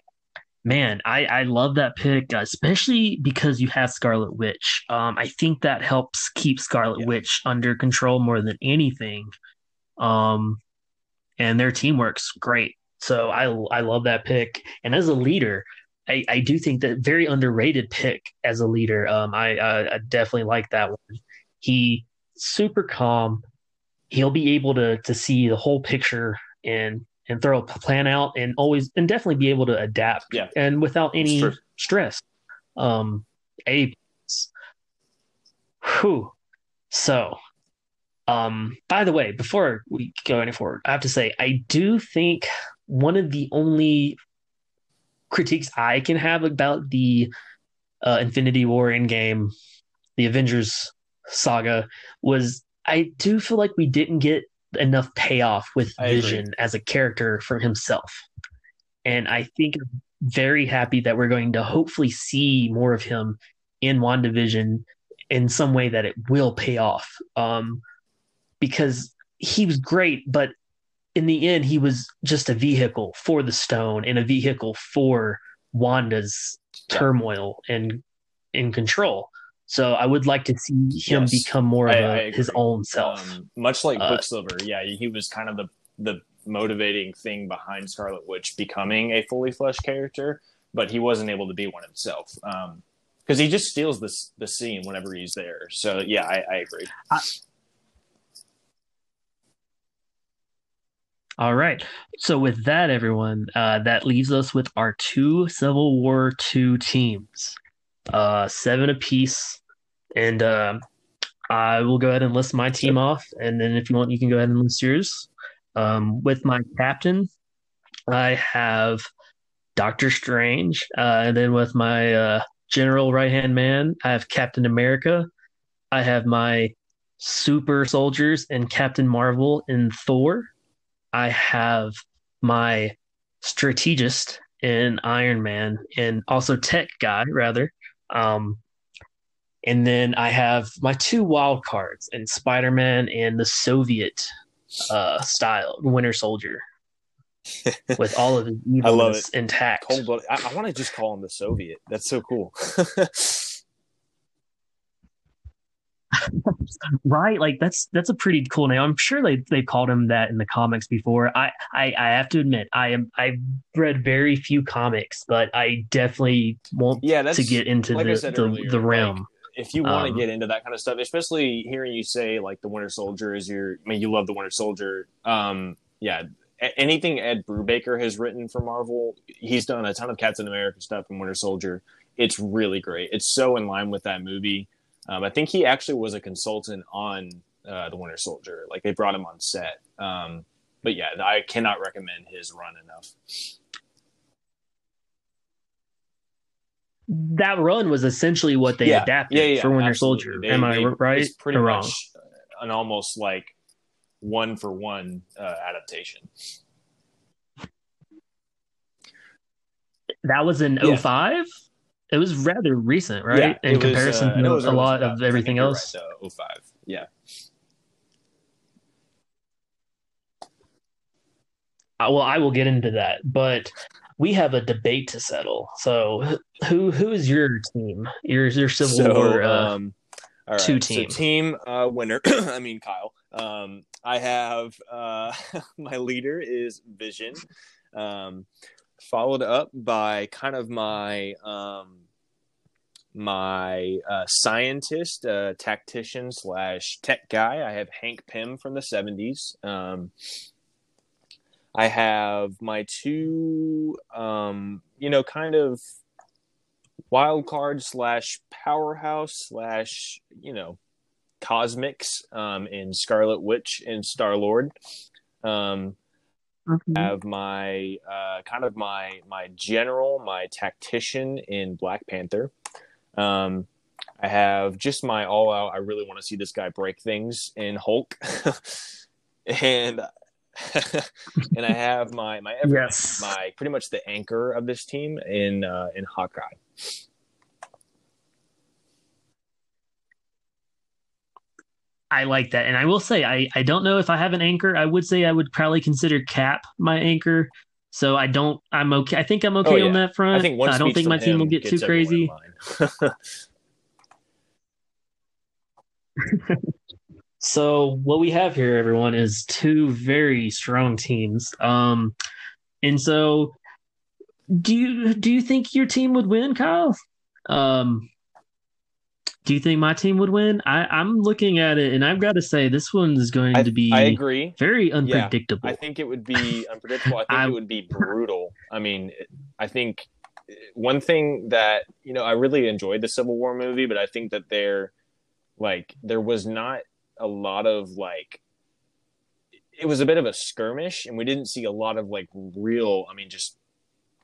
Speaker 2: man i i love that pick especially because you have scarlet witch um i think that helps keep scarlet
Speaker 1: Yeah.
Speaker 2: witch under control more than anything um and their teamwork's great so i i love that pick and as a leader i i do think that very underrated pick as a leader um i i, I definitely like that one He super calm. He'll be able to to see the whole picture and and throw a plan out and always and definitely be able to adapt
Speaker 1: Yeah.
Speaker 2: and without any
Speaker 1: Sure.
Speaker 2: stress. Um, a whew. So, um, by the way, before we go any forward, I have to say I do think one of the only critiques I can have about the uh, Infinity War Endgame, the Avengers saga, was I do feel like we didn't get enough payoff with
Speaker 1: I agree.
Speaker 2: Vision as a character for himself. And I think I'm very happy that we're going to hopefully see more of him in WandaVision in some way that it will pay off. Um, because he was great, but in the end, he was just a vehicle for the stone and a vehicle for Wanda's
Speaker 1: Yeah.
Speaker 2: turmoil and in control. So I would like to see him
Speaker 1: Yes.
Speaker 2: become more of
Speaker 1: I-
Speaker 2: a,
Speaker 1: I
Speaker 2: his own self.
Speaker 1: Um, much like
Speaker 2: Uh,
Speaker 1: Quicksilver, yeah, he was kind of the the motivating thing behind Scarlet Witch becoming a fully fleshed character, but he wasn't able to be one himself because he just steals this the scene whenever he's there. So yeah, I, I agree.
Speaker 2: All right. So with that, everyone, uh, that leaves us with our two Civil War two teams, uh, seven apiece, and uh, I will go ahead and list my team off, and then if you want, you can go ahead and list yours. Um, with my captain, I have Doctor Strange, uh, and then with my uh, general right hand man, I have Captain America. I have my super soldiers and Captain Marvel and Thor. I have my strategist in Iron Man and also tech guy rather. Um, and then I have my two wild cards in Spider Man and the Soviet uh, style Winter Soldier with all of his
Speaker 1: I love
Speaker 2: evilness intact.
Speaker 1: Cold blood. I, I want to just call him the Soviet. That's so cool.
Speaker 2: Right, like that's that's a pretty cool name. I'm sure they they called him that in the comics before. I I, I have to admit, I am I've read very few comics, but I definitely want
Speaker 1: yeah,
Speaker 2: to get into
Speaker 1: like
Speaker 2: the the,
Speaker 1: earlier,
Speaker 2: the
Speaker 1: like,
Speaker 2: realm.
Speaker 1: if you want to
Speaker 2: Um,
Speaker 1: get into that kind of stuff, especially hearing you say like the Winter Soldier is your, I mean, you love the Winter Soldier. Um, yeah, anything Ed Brubaker has written for Marvel, he's done a ton of Captain America stuff and Winter Soldier. It's really great. It's so in line with that movie. Um, I think he actually was a consultant on uh, the Winter Soldier. Like they brought him on set. Um, but yeah, I cannot recommend his run enough.
Speaker 2: that run was essentially what they
Speaker 1: Yeah,
Speaker 2: adapted
Speaker 1: yeah, yeah,
Speaker 2: for Winter
Speaker 1: absolutely.
Speaker 2: Soldier.
Speaker 1: They-
Speaker 2: Am I
Speaker 1: they-
Speaker 2: right
Speaker 1: It's pretty
Speaker 2: or
Speaker 1: much
Speaker 2: wrong?
Speaker 1: an almost like one for one uh, adaptation.
Speaker 2: That was in
Speaker 1: Yeah.
Speaker 2: 05? It was rather recent, right?
Speaker 1: Yeah,
Speaker 2: in
Speaker 1: was,
Speaker 2: comparison
Speaker 1: uh,
Speaker 2: to a lot
Speaker 1: 2000s.
Speaker 2: of everything else.
Speaker 1: Right, uh, 05. Yeah.
Speaker 2: Uh, well, I will get into that, but we have a debate to settle. So, who who is your team? Your your Civil
Speaker 1: so,
Speaker 2: War? Uh,
Speaker 1: um, all right.
Speaker 2: two
Speaker 1: So
Speaker 2: team.
Speaker 1: team uh, winner. I mean Kyle. Um, I have uh, my leader is Vision, um, followed up by kind of my um, my uh, scientist, uh, tactician slash tech guy. I have Hank Pym from the seventies. Um, I have my two, um, you know, kind of wild card slash powerhouse slash you know cosmics um, in Scarlet Witch and Star Lord. Um,
Speaker 2: Mhm.
Speaker 1: have my uh, kind of my my general, my tactician in Black Panther. Um, I have just my all out. I really want to see this guy break things in Hulk, and and I have my my everyman,
Speaker 2: Yes.
Speaker 1: my pretty much the anchor of this team in uh, in Hawkeye.
Speaker 2: I like that, and I will say I I don't know if I have an anchor. I would say I would probably consider Cap my anchor. So I don't. I'm okay. I think I'm okay
Speaker 1: Oh, yeah.
Speaker 2: on that front.
Speaker 1: I think one
Speaker 2: I don't think my team will get too
Speaker 1: gets everyone in
Speaker 2: crazy. So what we have here, everyone, is two very strong teams. Um, and so do you do you think your team would win, Kyle? Um, do you think my team would win? I, I'm looking at it, and I've got to say this one's going
Speaker 1: I,
Speaker 2: to be.
Speaker 1: I agree.
Speaker 2: Very unpredictable.
Speaker 1: Yeah, I think it would be unpredictable. I think I, it would be brutal. I mean, I think one thing that you know I really enjoyed the Civil War movie, but I think that there, like, there was not a lot of like. It was a bit of a skirmish, and we didn't see a lot of like real. I mean, just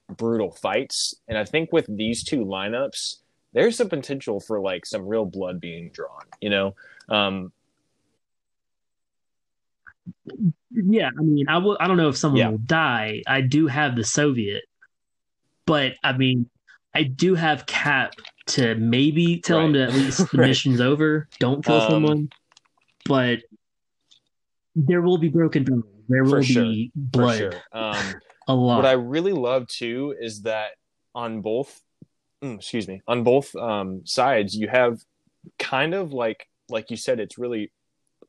Speaker 1: brutal fights. And I think with these two lineups, there's some potential for like some real blood being drawn. You know. Um,
Speaker 2: yeah, I mean, I will. I don't know if someone yeah. will die. I do have the Soviet, but I mean, I do have Cap to maybe tell right. him to at least the right. mission's over. Don't kill um, someone, but there will be broken bones. There will
Speaker 1: sure.
Speaker 2: be blood.
Speaker 1: Sure. Um,
Speaker 2: a lot.
Speaker 1: What I really love too is that on both, excuse me, on both um, sides, you have kind of like like you said, it's really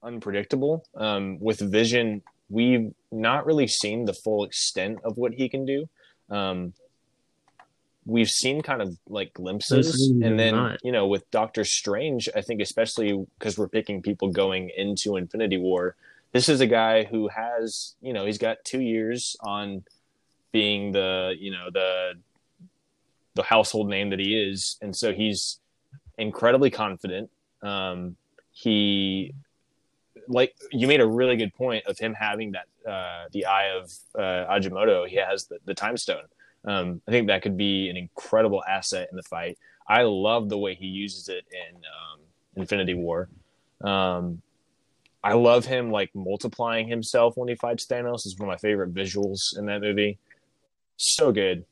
Speaker 1: unpredictable. Um, with Vision, we've not really seen the full extent of what he can do. Um, we've seen kind of like glimpses, and then not. you know with Doctor Strange, I think especially because we're picking people going into Infinity War. This is a guy who has, you know, he's got two years on being the you know the the household name that he is, and so he's incredibly confident. Um, he like you made a really good point of him having that uh, the eye of uh, Agamotto. He has the, the time stone. Um, I think that could be an incredible asset in the fight. I love the way he uses it in um, Infinity War. Um, I love him like multiplying himself when he fights Thanos. Is one of my favorite visuals in that movie so good.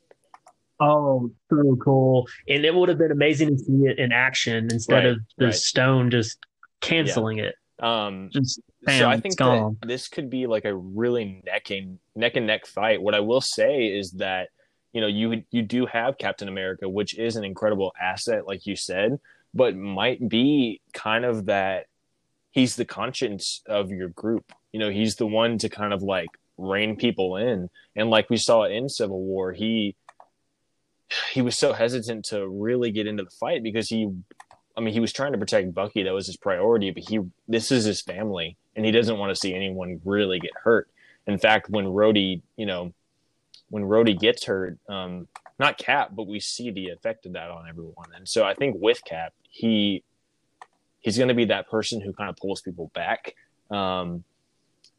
Speaker 2: Oh, so cool! And it would have been amazing to see it in action instead right, of the right. stone just canceling yeah. it.
Speaker 1: Um, just bam, so I think that this could be like a really neck and neck and neck fight. What I will say is that you know you you do have Captain America, which is an incredible asset, like you said, but might be kind of that he's the conscience of your group. You know, he's the one to kind of like rein people in. And like we saw in Civil War, he he was so hesitant to really get into the fight because he I mean, he was trying to protect Bucky. That was his priority, but he this is his family, and he doesn't want to see anyone really get hurt. In fact, when Rhodey, you know, when Rhodey gets hurt, um, not Cap, but we see the effect of that on everyone. And so I think with Cap, he he's going to be that person who kind of pulls people back. Um,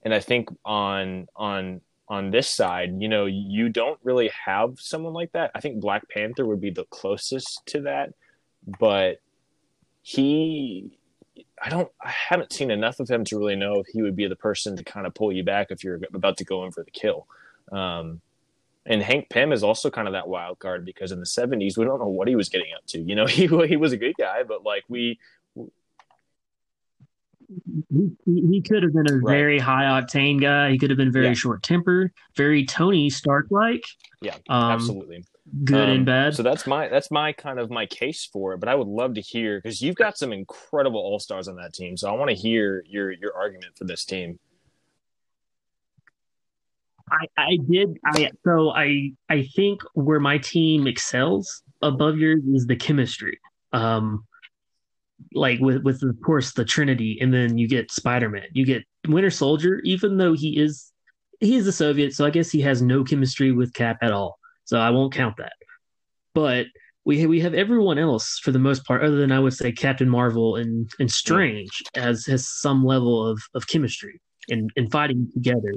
Speaker 1: and I think on on on this side, you know, you don't really have someone like that. I think Black Panther would be the closest to that, but he I don't I haven't seen enough of him to really know if he would be the person to kind of pull you back if you're about to go in for the kill. Um, and Hank Pym is also kind of that wild card because in the 70s we don't know what he was getting up to. You know, he he was a good guy, but like we
Speaker 2: he, he could have been a right. very high octane guy. He could have been very yeah. short tempered, very Tony Stark like.
Speaker 1: Yeah, um, absolutely.
Speaker 2: Good um, and bad.
Speaker 1: So that's my that's my kind of my case for it. But I would love to hear because you've got some incredible all stars on that team. So I want to hear your your argument for this team.
Speaker 2: I, I did I so I I think where my team excels above yours is the chemistry. Um, like with with of course the Trinity, and then you get Spider Man, you get Winter Soldier. Even though he is he is a Soviet, so I guess he has no chemistry with Cap at all. So I won't count that. But we we have everyone else for the most part, other than I would say Captain Marvel and and Strange, as has some level of of chemistry and and fighting together.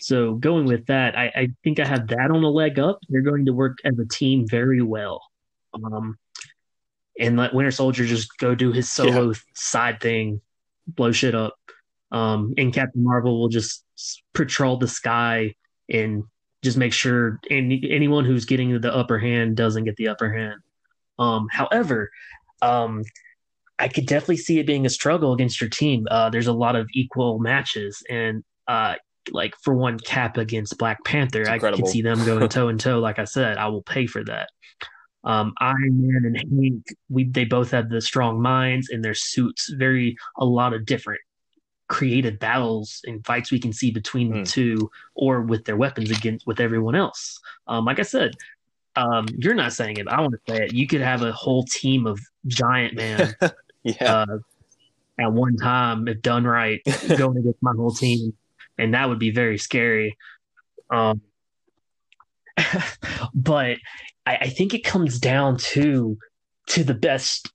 Speaker 2: So going with that, I, I think I have that on a leg up. They're going to work as a team very well. Um, and let Winter Soldier just go do his solo yeah. side thing, blow shit up. Um, and Captain Marvel will just patrol the sky and just make sure any, anyone who's getting the upper hand doesn't get the upper hand. Um, however, um, I could definitely see it being a struggle against your team. Uh, there's a lot of equal matches, and uh, like for one, Cap against Black Panther, I can see them going toe and toe. Like I said, I will pay for that. Um, Iron Man and Hank, we they both have the strong minds in their suits. Very a lot of different creative battles and fights we can see between mm. the hmm. two, or with their weapons against with everyone else. Um, like I said, um, you're not saying it. I want to say it. You could have a whole team of giant man
Speaker 1: Yeah.
Speaker 2: uh, at one time, if done right, going against my whole team, and that would be very scary. Um, but I, I think it comes down to to the best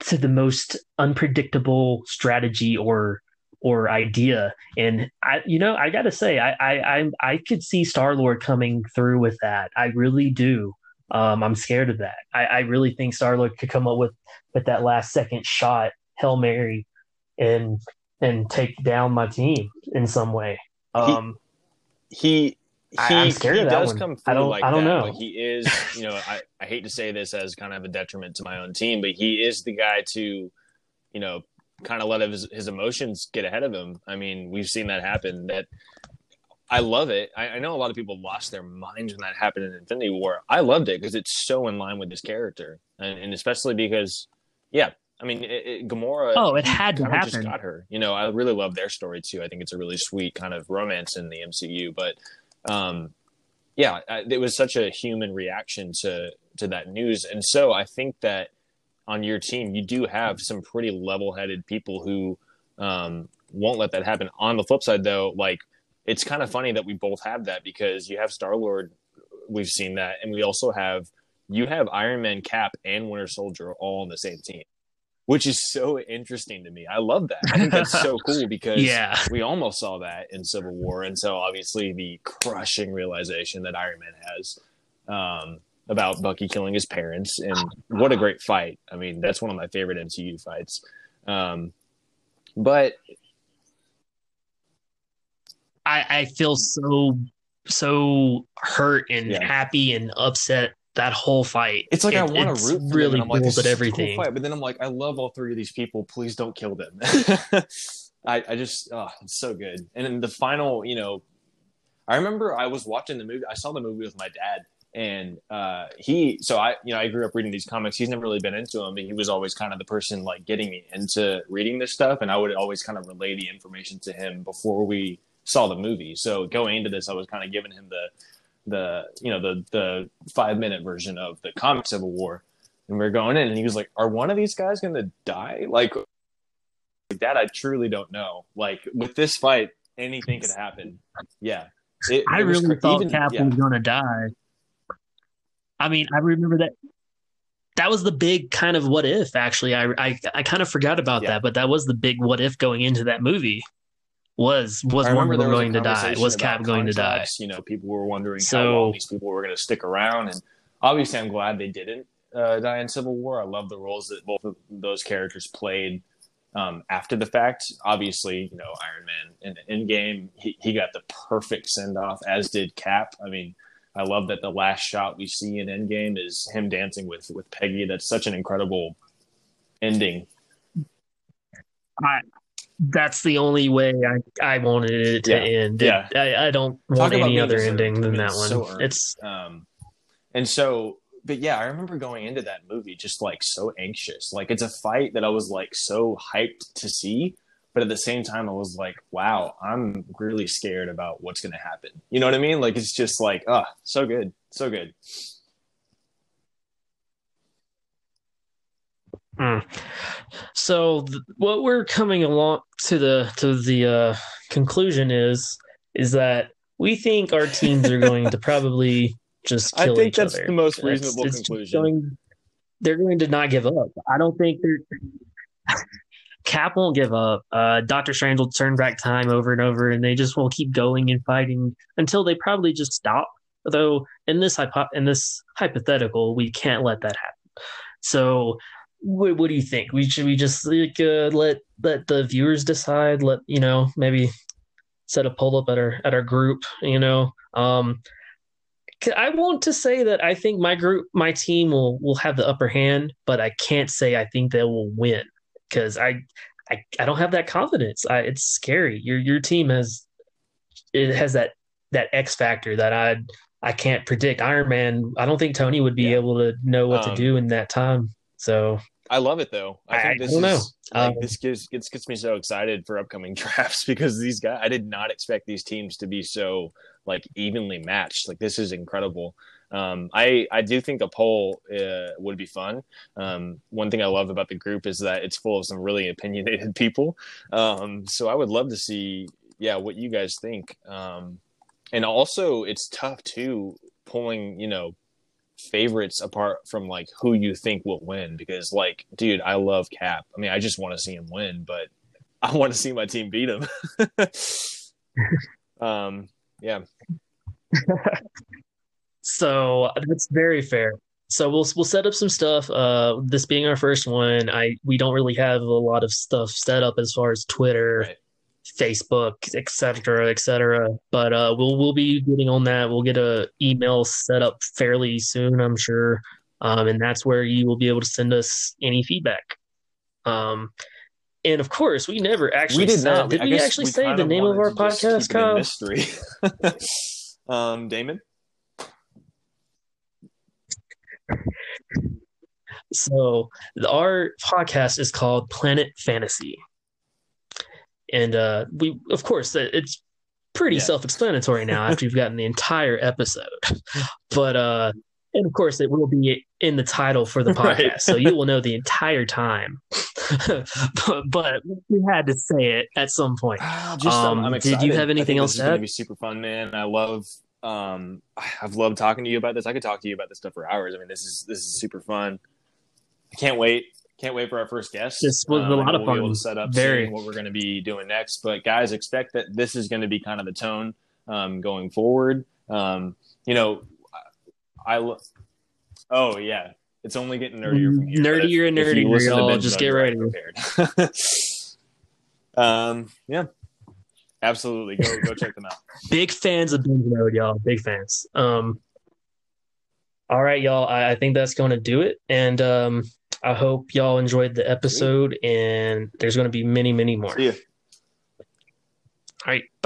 Speaker 2: to the most unpredictable strategy or or idea. And i you know i gotta say i i i, I could see star lord coming through with that. I really do. Um i'm scared of that. I i really think star lord could come up with with that last second shot hail mary and and take down my team in some way. Um
Speaker 1: he he,
Speaker 2: I- I'm scared
Speaker 1: he
Speaker 2: of that
Speaker 1: does
Speaker 2: one.
Speaker 1: come
Speaker 2: I
Speaker 1: through
Speaker 2: don't-
Speaker 1: like
Speaker 2: I don't
Speaker 1: that,
Speaker 2: know.
Speaker 1: but he is, you know, I, I hate to say this as kind of a detriment to my own team, but he is the guy to, you know, kind of let his, his emotions get ahead of him. I mean, we've seen that happen. That I love it. I, I know a lot of people lost their minds when that happened in Infinity War. I loved it because it's so in line with his character, and, and especially because, yeah, I mean, it, it, Gamora.
Speaker 2: oh it had to
Speaker 1: kind of just got her. You know, I really love their story too. I think it's a really sweet kind of romance in the MCU. But um, yeah, it was such a human reaction to to that news, and so I think that on your team you do have some pretty level-headed people who um, won't let that happen. On the flip side, though, like it's kind of funny that we both have that because you have Star Lord, we've seen that, and we also have you have Iron Man, Cap, and Winter Soldier all on the same team which is so interesting to me. I love that. I think that's so cool because
Speaker 2: Yeah.
Speaker 1: we almost saw that in Civil War, and so obviously the crushing realization that Iron Man has um, about Bucky killing his parents, and what a great fight! I mean, that's one of my favorite MCU fights. Um, but
Speaker 2: I, I feel so so hurt and
Speaker 1: Yeah.
Speaker 2: happy and upset that whole fight.
Speaker 1: it's like I want to root for
Speaker 2: really
Speaker 1: them. I'm like, is a cool
Speaker 2: everything.
Speaker 1: fight. But then I'm like, I love all three of these people. Please don't kill them. I, I just, oh, it's so good. And then the final, you know, I remember I was watching the movie. I saw the movie with my dad, and uh, he. So I, you know, I grew up reading these comics. He's never really been into them, but he was always kind of the person like getting me into reading this stuff, and I would always kind of relay the information to him before we saw the movie. So going into this, I was kind of giving him the the you know the the five minute version of the comic Civil War, and we are going in, and he was like, "Are one of these guys going to die?" Like, that, I truly don't know. Like with this fight, anything could happen. Yeah, It-
Speaker 2: I
Speaker 1: it
Speaker 2: really thought
Speaker 1: even-
Speaker 2: Cap
Speaker 1: yeah.
Speaker 2: was going to die. I mean, I remember that. That was the big kind of what if. Actually, I I, I kind of forgot about
Speaker 1: Yeah.
Speaker 2: that, but that was the big what if going into that movie. Was was
Speaker 1: I
Speaker 2: one
Speaker 1: remember
Speaker 2: of them
Speaker 1: there was a
Speaker 2: going to die? Was Cap going to die?
Speaker 1: contracts. You know, people were wondering how
Speaker 2: So-
Speaker 1: long these people were going to stick around, and obviously, I'm glad they didn't uh, die in Civil War. I love the roles that both of those characters played um, after the fact. Obviously, you know, Iron Man in the Endgame, he, he got the perfect send off, as did Cap. I mean, I love that the last shot we see in Endgame is him dancing with with Peggy. That's such an incredible ending.
Speaker 2: That's the only way I, I wanted it to
Speaker 1: Yeah.
Speaker 2: end.
Speaker 1: Yeah.
Speaker 2: I, I don't
Speaker 1: Talk
Speaker 2: want any other ending than that one.
Speaker 1: so
Speaker 2: it's
Speaker 1: Um, and so, but yeah, I remember going into that movie just like so anxious. Like it's a fight that I was like so hyped to see, but at the same time, I was like, wow, I'm really scared about what's going to happen. You know what I mean? Like it's just like, oh, so good, so good.
Speaker 2: Mm. So th- what we're coming along to the to the uh, conclusion is is that we think our teams are going to probably just
Speaker 1: I think that's
Speaker 2: other.
Speaker 1: the most reasonable
Speaker 2: it's just
Speaker 1: conclusion.
Speaker 2: going- they're going to not give up. I don't think they're. Cap won't give up. Uh, Doctor Strange will turn back time over and over, and they just will keep going and fighting until they probably just stop. Though in this hypo- in this hypothetical, we can't let that happen. So, what, what do you think? We should we just like uh, let let the viewers decide? Let you know maybe set a poll up at our at our group. You know, um, I want to say that I think my group, my team will will have the upper hand, but I can't say I think they will win because I, I I don't have that confidence. I, it's scary. Your your team has it has that that X factor that I I can't predict. Iron Man, I don't think Tony would be
Speaker 1: Yeah.
Speaker 2: able to know what
Speaker 1: Um,
Speaker 2: to do in that time. So
Speaker 1: I love it though. I
Speaker 2: I-
Speaker 1: think
Speaker 2: I
Speaker 1: this
Speaker 2: don't know.
Speaker 1: like,
Speaker 2: Um,
Speaker 1: this gives gets gets me so excited for upcoming drafts because these guys I did not expect these teams to be so like evenly matched. Like this is incredible. Um, I I do think a poll uh, would be fun. Um, one thing I love about the group is that it's full of some really opinionated people. Um, so I would love to see, yeah, what you guys think. Um, and also, it's tough too pulling, you know, favorites apart from like who you think will win because, like, dude, I love Cap. I mean, I just want to see him win, but I want to see my team beat him. um, yeah.
Speaker 2: So that's very fair. So we'll we'll set up some stuff. Uh, this being our first one, I we don't really have a lot of stuff set up as far as Twitter,
Speaker 1: Right.
Speaker 2: Facebook, et cetera, et cetera. But uh, we'll we'll be getting on that. We'll get a email set up fairly soon, I'm sure. Um, and that's where you will be able to send us any feedback. Um, and of course, we never actually
Speaker 1: we did
Speaker 2: said,
Speaker 1: not.
Speaker 2: Did
Speaker 1: I
Speaker 2: we actually
Speaker 1: we
Speaker 2: say the name of our podcast, Kyle?
Speaker 1: Mystery. um, Damon.
Speaker 2: So our podcast is called Planet Fantasy, and uh, we, of course, it's pretty
Speaker 1: Yeah.
Speaker 2: self-explanatory now after you've gotten the entire episode. But uh, and of course, it will be in the title for the podcast,
Speaker 1: Right.
Speaker 2: so you will know the entire time. but, but we had to say it at some point.
Speaker 1: Just, um,
Speaker 2: Um,
Speaker 1: I'm
Speaker 2: did you have anything else to add?
Speaker 1: to be super fun, man. I love. Um, I've loved talking to you about this. I could talk to you about this stuff for hours. I mean, this is this is super fun. I can't wait. Can't wait for our first guest.
Speaker 2: This was a
Speaker 1: Um,
Speaker 2: lot
Speaker 1: and
Speaker 2: of
Speaker 1: we'll Be able
Speaker 2: fun.
Speaker 1: to set up
Speaker 2: Very.
Speaker 1: what we're going to be doing next. But guys, expect that this is going to be kind of the tone um, going forward. Um, you know, I. I oh yeah, it's only getting nerdier from here.
Speaker 2: Nerdier and nerdier, y'all. Just get ready.
Speaker 1: prepared. um, yeah, absolutely. Go go check them out.
Speaker 2: Big fans of Binge Mode, y'all. Big fans. Um, all right, y'all. I, I think that's going to do it. And um, I hope y'all enjoyed the episode. And there's going to be many, many more.
Speaker 1: See ya.
Speaker 2: All right. Bye.